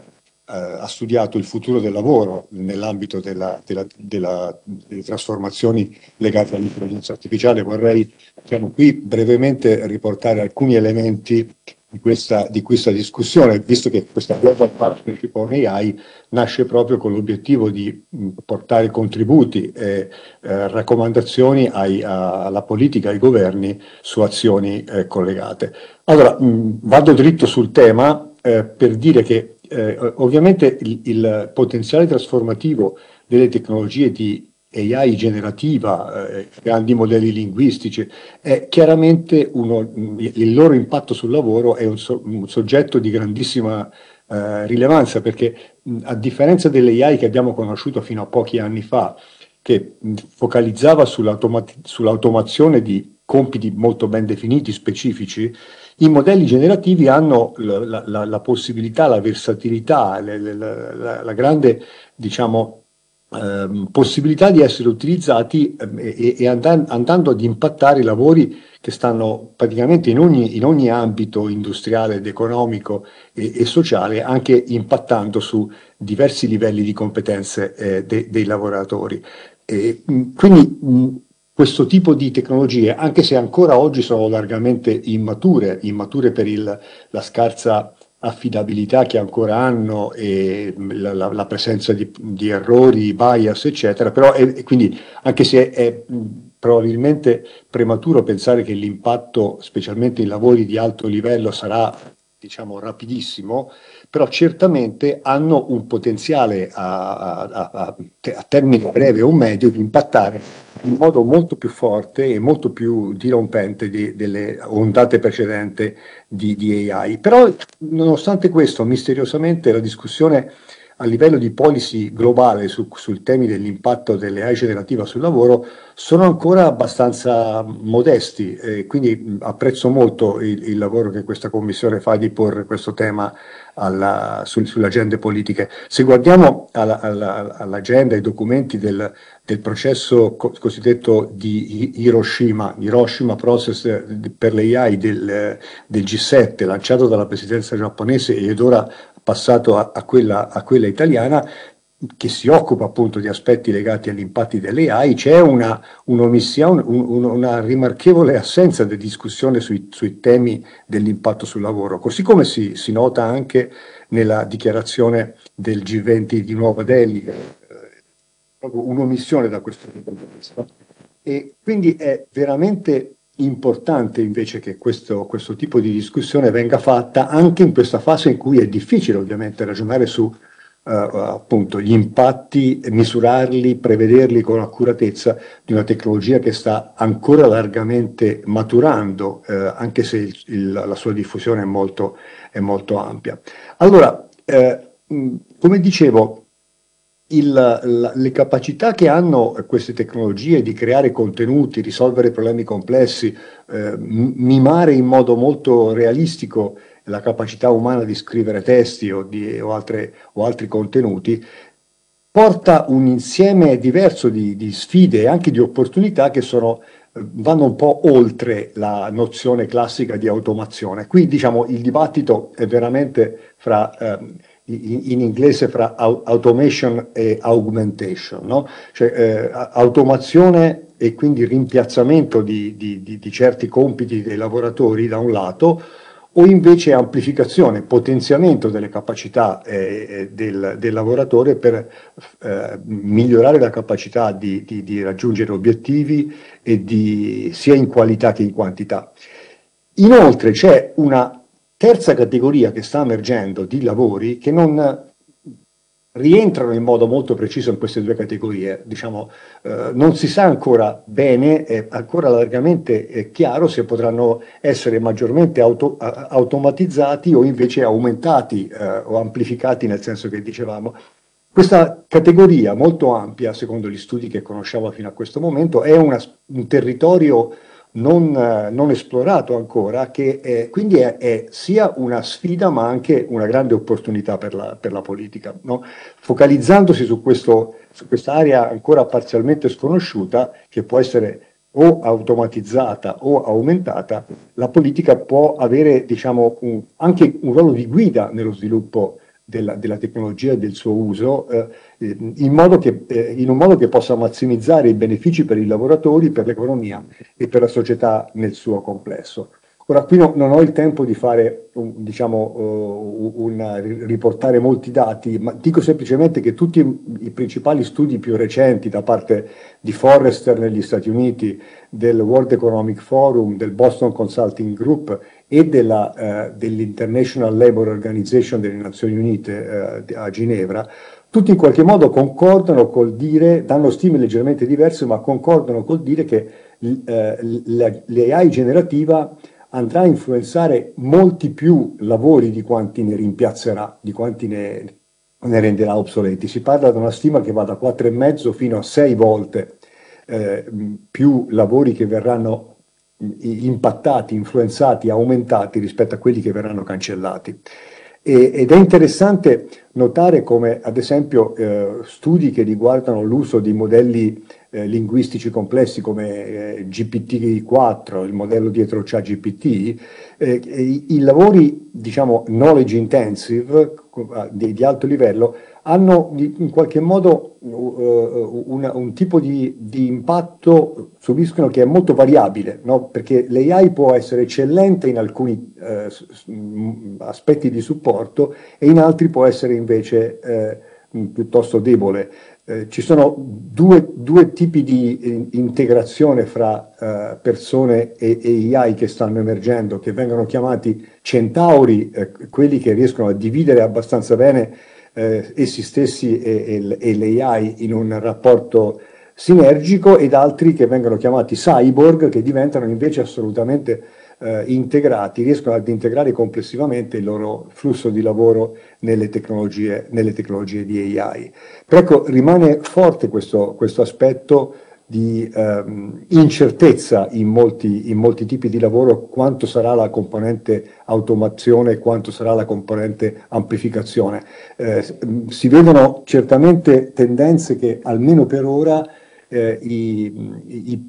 eh, ha studiato il futuro del lavoro nell'ambito della, della, della, delle trasformazioni legate all'intelligenza artificiale. Vorrei diciamo, qui brevemente riportare alcuni elementi di questa, di questa discussione, visto che questa Global Partnership on AI nasce proprio con l'obiettivo di portare contributi e eh, raccomandazioni ai, a, alla politica, ai governi su azioni eh, collegate. Allora, mh, vado dritto sul tema eh, per dire che eh, ovviamente il, il potenziale trasformativo delle tecnologie di AI generativa, eh, grandi modelli linguistici, è chiaramente uno, il loro impatto sul lavoro è un, so, un soggetto di grandissima eh, rilevanza perché mh, a differenza delle AI che abbiamo conosciuto fino a pochi anni fa, che mh, focalizzava sull'automazione di compiti molto ben definiti, specifici, i modelli generativi hanno la, la, la possibilità, la versatilità, la, la grande diciamo, Ehm, possibilità di essere utilizzati ehm, e, e andan, andando ad impattare i lavori che stanno praticamente in ogni, in ogni ambito industriale ed economico e, e, sociale, anche impattando su diversi livelli di competenze eh, de, dei lavoratori. E, quindi mh, questo tipo di tecnologie, anche se ancora oggi sono largamente immature, immature per il, la scarsa affidabilità che ancora hanno e la, la, la presenza di, di, errori, bias, eccetera, però è, quindi anche se è, è probabilmente prematuro pensare che l'impatto, specialmente in lavori di alto livello, sarà diciamo rapidissimo, però certamente hanno un potenziale a, a, a, a, termine breve o medio di impattare in modo molto più forte e molto più dirompente di, delle ondate precedenti di, di AI. Però nonostante questo, misteriosamente la discussione a livello di policy globale su, sui temi dell'impatto delle AI generativa sul lavoro sono ancora abbastanza modesti e quindi apprezzo molto il, il lavoro che questa commissione fa di porre questo tema alla, su, sulle agende politiche. Se guardiamo alla, alla, all'agenda, ai documenti del, del processo co- cosiddetto di Hiroshima, Hiroshima Process per l'AI del, del G7 lanciato dalla presidenza giapponese ed ora passato a, a, quella, a quella italiana, che si occupa appunto di aspetti legati agli impatti delle AI, c'è una, un, una rimarchevole assenza di discussione sui, sui, temi dell'impatto sul lavoro, così come si, si, nota anche nella dichiarazione del G20 di Nuova Delhi, eh, proprio un'omissione da questo punto di vista. E quindi è veramente importante invece che questo, questo, tipo di discussione venga fatta anche in questa fase in cui è difficile ovviamente ragionare su uh, appunto gli impatti, misurarli, prevederli con accuratezza di una tecnologia che sta ancora largamente maturando, uh, anche se il, il, la sua diffusione è molto, è molto ampia. Allora, uh, come dicevo, il, la, le capacità che hanno queste tecnologie di creare contenuti, risolvere problemi complessi, eh, mimare in modo molto realistico la capacità umana di scrivere testi o, di, o, altre, o altri contenuti, porta un insieme diverso di, di, sfide e anche di opportunità che sono, vanno un po' oltre la nozione classica di automazione. Qui diciamo il dibattito è veramente fra... Eh, in inglese fra automation e augmentation, no? cioè eh, automazione e quindi rimpiazzamento di, di, di, di, certi compiti dei lavoratori da un lato, o invece amplificazione, potenziamento delle capacità eh, eh del, del, lavoratore per eh, migliorare la capacità di, raggiungere obiettivi e sia in qualità che in quantità. Inoltre c'è una terza categoria che sta emergendo di lavori che non rientrano in modo molto preciso in queste due categorie. Diciamo, eh, non si sa ancora bene, è ancora largamente è chiaro se potranno essere maggiormente auto, automatizzati o invece aumentati eh, o amplificati nel senso che dicevamo. Questa categoria molto ampia, secondo gli studi che conosciamo fino a questo momento, è una, un territorio non, non esplorato ancora, che è, quindi è, è, sia una sfida ma anche una grande opportunità per la, per la politica. No? Focalizzandosi su, questo, su quest'area ancora parzialmente sconosciuta, che può essere o automatizzata o aumentata, la politica può avere diciamo, un, anche un ruolo di guida nello sviluppo della, della tecnologia e del suo uso eh, in, che, eh, in, un modo che possa massimizzare i benefici per i lavoratori, per l'economia e per la società nel suo complesso. Ora, qui no, non ho il tempo di fare, un, diciamo, uh, una, riportare molti dati, ma dico semplicemente che tutti i principali studi più recenti da parte di Forrester negli Stati Uniti, del World Economic Forum, del Boston Consulting Group e della, uh, dell'International Labour Organization delle Nazioni Unite uh, a Ginevra, tutti in qualche modo concordano col dire, danno stime leggermente diverse, ma concordano col dire che l'AI generativa andrà a influenzare molti più lavori di quanti ne rimpiazzerà, di quanti ne, ne renderà obsoleti. Si parla di una stima che va da 4,5 fino a 6 volte eh, più lavori che verranno impattati, influenzati, aumentati rispetto a quelli che verranno cancellati. E, ed è interessante notare come, ad esempio, eh, studi che riguardano l'uso di modelli eh, linguistici complessi come eh, GPT-4, il modello dietro ChatGPT, eh, i, i, lavori, diciamo, knowledge intensive di, di alto livello hanno in qualche modo uh, una, un tipo di, di, impatto, subiscono che è molto variabile, no? perché l'AI può essere eccellente in alcuni uh, aspetti di supporto e in altri può essere invece uh, piuttosto debole. Ci sono due, due, tipi di integrazione fra persone e, e, AI che stanno emergendo, che vengono chiamati centauri, quelli che riescono a dividere abbastanza bene eh, essi stessi e, e, e l'AI in un rapporto sinergico ed altri che vengono chiamati cyborg che diventano invece assolutamente eh, integrati, riescono ad integrare complessivamente il loro flusso di lavoro nelle tecnologie, nelle tecnologie di AI. Però ecco, rimane forte questo, questo aspetto di ehm, incertezza in molti, in molti, tipi di lavoro quanto sarà la componente automazione e quanto sarà la componente amplificazione. Eh, si vedono certamente tendenze che almeno per ora eh, i, i,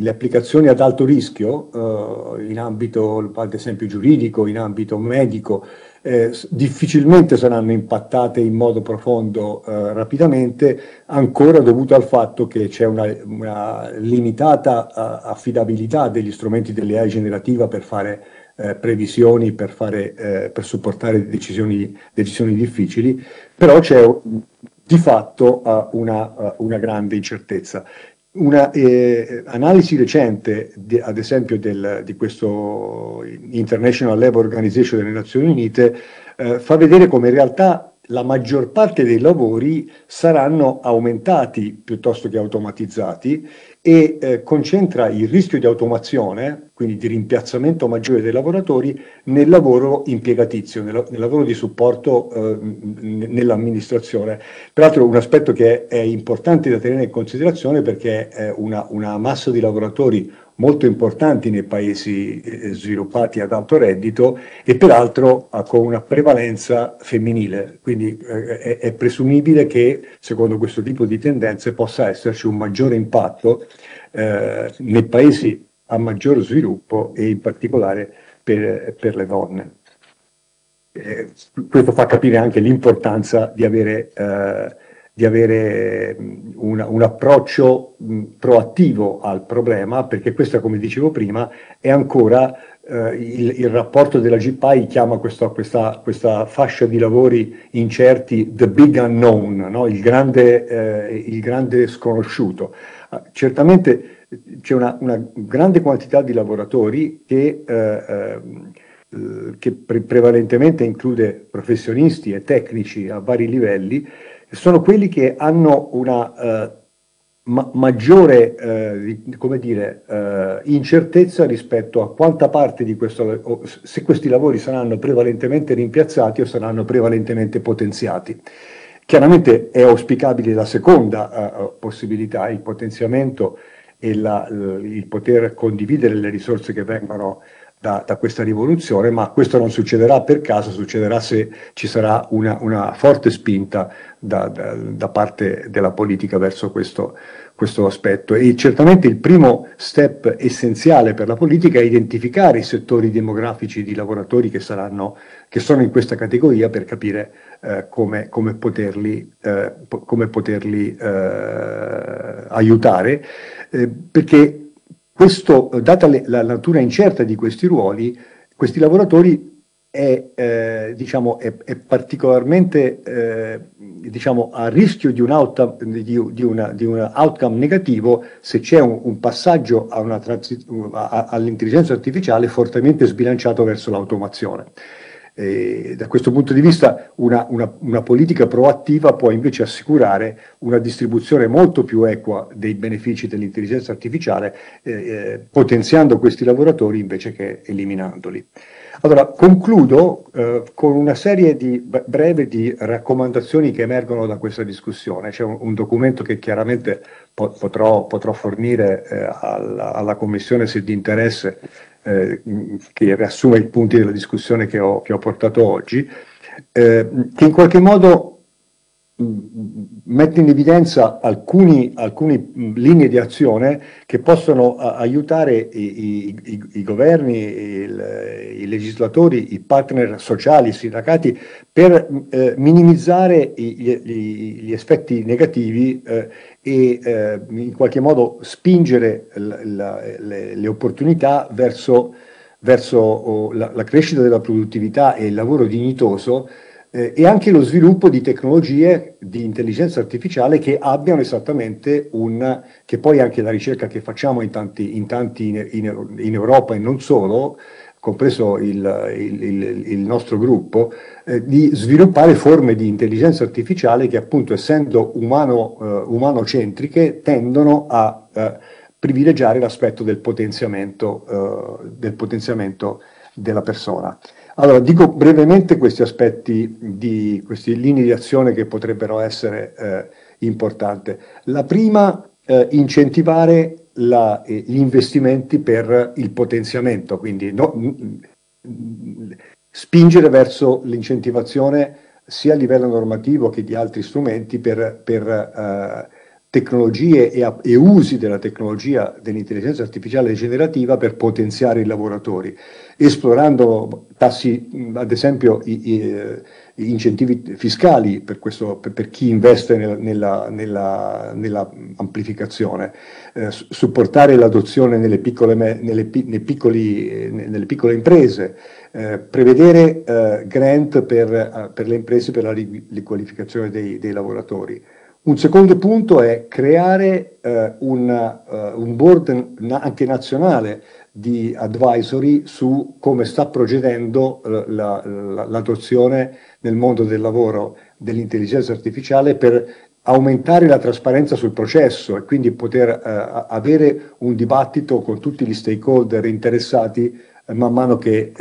le applicazioni ad alto rischio eh, in ambito ad esempio giuridico, in ambito medico, eh, difficilmente saranno impattate in modo profondo eh, rapidamente, ancora dovuto al fatto che c'è una, una limitata uh, affidabilità degli strumenti dell'AI generativa per fare eh, previsioni, per, fare, eh, per supportare decisioni, decisioni, difficili, però c'è di fatto uh, una, uh, una grande incertezza. Una eh, analisi recente, di, ad esempio, del, di questo International Labour Organization delle Nazioni Unite, eh, fa vedere come in realtà la maggior parte dei lavori saranno aumentati piuttosto che automatizzati e eh, concentra il rischio di automazione, quindi di rimpiazzamento maggiore dei lavoratori, nel lavoro impiegatizio, nel, nel lavoro di supporto eh, nell'amministrazione. Peraltro un aspetto che è importante da tenere in considerazione perché è una, una massa di lavoratori molto importanti nei paesi eh, sviluppati ad alto reddito e peraltro con una prevalenza femminile. Quindi eh, è, è, presumibile che, secondo questo tipo di tendenze, possa esserci un maggiore impatto eh, nei paesi a maggior sviluppo e in particolare per, per le donne. Eh, questo fa capire anche l'importanza di avere eh, di avere un, un approccio proattivo al problema, perché questa, come dicevo prima, è ancora eh, il, il, rapporto della GPI chiama questo, questa, questa, fascia di lavori incerti the big unknown, no? il, grande, eh, il, grande, sconosciuto. Uh, certamente c'è una, una, grande quantità di lavoratori che, eh, eh, che pre- prevalentemente include professionisti e tecnici a vari livelli, sono quelli che hanno una uh, ma- maggiore come dire, uh, incertezza rispetto a quanta parte di questo, se questi lavori saranno prevalentemente rimpiazzati o saranno prevalentemente potenziati. Chiaramente è auspicabile la seconda possibilità, il potenziamento e la, il poter condividere le risorse che vengono da, da, questa rivoluzione, ma questo non succederà per caso, succederà se ci sarà una, una forte spinta da, da, da, parte della politica verso questo, questo aspetto. E certamente il primo step essenziale per la politica è identificare i settori demografici di lavoratori che, saranno, che sono in questa categoria per capire eh, come, come, poterli, eh, come poterli eh, aiutare, eh, perché questo, data le, la natura incerta di questi ruoli, questi lavoratori è, eh, diciamo, è, è particolarmente eh, diciamo, a rischio di un, out, di, di, una, di un outcome negativo se c'è un, un passaggio transi- a, all'intelligenza artificiale fortemente sbilanciato verso l'automazione. E da questo punto di vista una, una, una, politica proattiva può invece assicurare una distribuzione molto più equa dei benefici dell'intelligenza artificiale, eh, eh, potenziando questi lavoratori invece che eliminandoli. Allora, concludo eh, con una serie di breve di raccomandazioni che emergono da questa discussione. C'è un, un documento che chiaramente po- potrò, potrò, fornire eh, alla, alla, Commissione se di interesse, eh, che riassume i punti della discussione che ho, che ho portato oggi, eh, che in qualche modo mette in evidenza alcune linee di azione che possono aiutare i, i, i governi, il, i legislatori, i partner sociali, i sindacati per eh, minimizzare gli, gli, effetti negativi eh, e eh, in qualche modo spingere la, la, le, le, opportunità verso, verso oh, la, la crescita della produttività e il lavoro dignitoso eh, e anche lo sviluppo di tecnologie di intelligenza artificiale che abbiano esattamente un, che poi anche la ricerca che facciamo in tanti, in, tanti in, in, in Europa e non solo, compreso il, il, il, il nostro gruppo, eh, di sviluppare forme di intelligenza artificiale che appunto essendo umano, eh, umanocentriche tendono a eh, privilegiare l'aspetto del potenziamento, eh, del potenziamento della persona. Allora, dico brevemente questi aspetti, di, queste linee di azione che potrebbero essere eh, importanti. La prima, eh, incentivare la, eh, gli investimenti per il potenziamento, quindi no, spingere verso l'incentivazione sia a livello normativo che di altri strumenti per, per eh, tecnologie e, e, usi della tecnologia dell'intelligenza artificiale generativa per potenziare i lavoratori, esplorando tassi, ad esempio, i, i, eh, incentivi fiscali per, questo, per, per chi investe nella, nella, nella, nella amplificazione, eh, supportare l'adozione nelle piccole, nelle, piccoli, nelle piccole imprese, eh, prevedere eh, grant per, eh, per, le imprese per la riqualificazione dei, dei lavoratori. Un secondo punto è creare eh, una, uh, un board anche nazionale di advisory su come sta procedendo uh, la, la, l'adozione nel mondo del lavoro dell'intelligenza artificiale per aumentare la trasparenza sul processo e quindi poter uh, avere un dibattito con tutti gli stakeholder interessati man mano che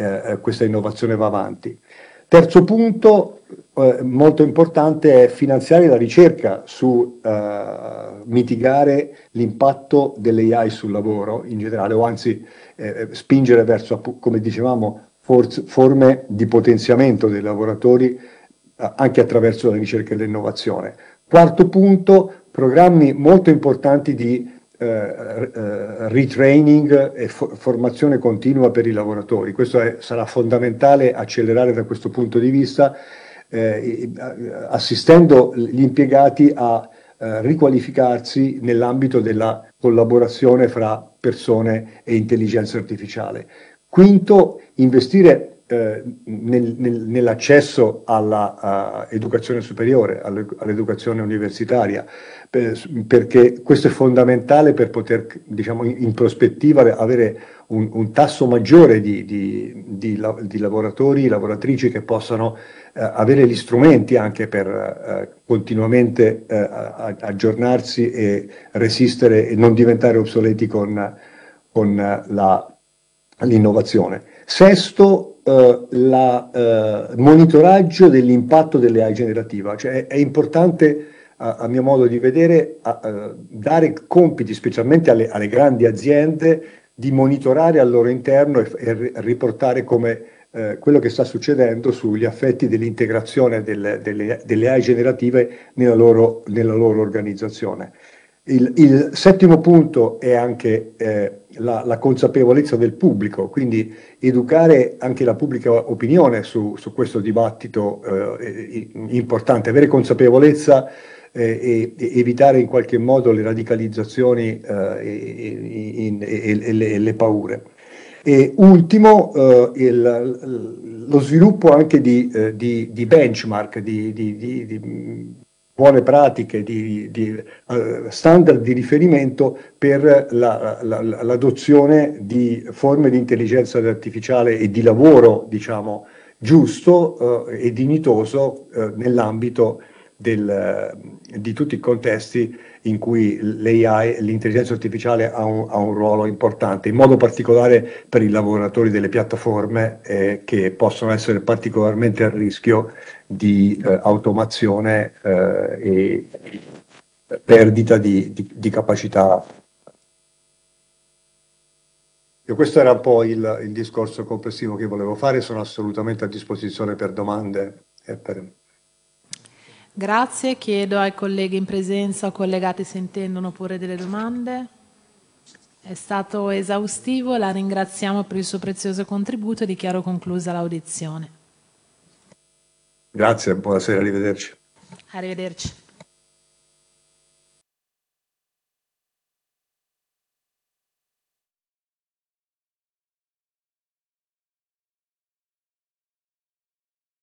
questa innovazione va avanti. Terzo punto, eh, molto importante, è finanziare la ricerca su eh, mitigare l'impatto dell'AI sul lavoro in generale, o anzi eh, spingere verso, come dicevamo, forze, forme di potenziamento dei lavoratori eh, anche attraverso la ricerca e l'innovazione. Quarto punto, programmi molto importanti di eh, eh, retraining e fo- formazione continua per i lavoratori. Questo è, sarà fondamentale accelerare da questo punto di vista, eh, assistendo gli impiegati a eh, riqualificarsi nell'ambito della collaborazione fra persone e intelligenza artificiale. Quinto, investire eh, nel, nel, nell'accesso all'educazione uh, superiore, all'educazione universitaria, per, perché questo è fondamentale per poter, diciamo, in, in prospettiva avere un, un, tasso maggiore di, di, di, di lavoratori, lavoratrici che possano uh, avere gli strumenti anche per uh, continuamente aggiornarsi e resistere e non diventare obsoleti con, con la, l'innovazione. Sesto, eh, il eh, monitoraggio dell'impatto delle AI generativa, cioè è, è importante a, a, mio modo di vedere a, a dare compiti specialmente alle, alle, grandi aziende di monitorare al loro interno e, e riportare come eh, quello che sta succedendo sugli effetti dell'integrazione delle, delle, delle AI generative nella loro, nella loro organizzazione. Il, il, settimo punto è anche eh, la, la, consapevolezza del pubblico, quindi educare anche la pubblica opinione su, su questo dibattito eh, importante, avere consapevolezza eh, e, evitare in qualche modo le radicalizzazioni eh, e, e, le, le, paure. E ultimo, eh, il, lo sviluppo anche di, eh, di, di benchmark, di, buone pratiche, di, uh, standard di riferimento per la, la, l'adozione di forme di intelligenza artificiale e di lavoro, diciamo, giusto uh, e dignitoso uh, nell'ambito del, di tutti i contesti in cui l'AI, l'intelligenza artificiale ha un, ha un, ruolo importante, in modo particolare per i lavoratori delle piattaforme eh, che possono essere particolarmente a rischio di eh, automazione eh, e perdita di, di, di capacità. E questo era un po' il, il, discorso complessivo che volevo fare, sono assolutamente a disposizione per domande e per Grazie, chiedo ai colleghi in presenza o collegati se intendono porre delle domande. È stato esaustivo, la ringraziamo per il suo prezioso contributo e dichiaro conclusa l'audizione. Grazie, buonasera, arrivederci. Arrivederci.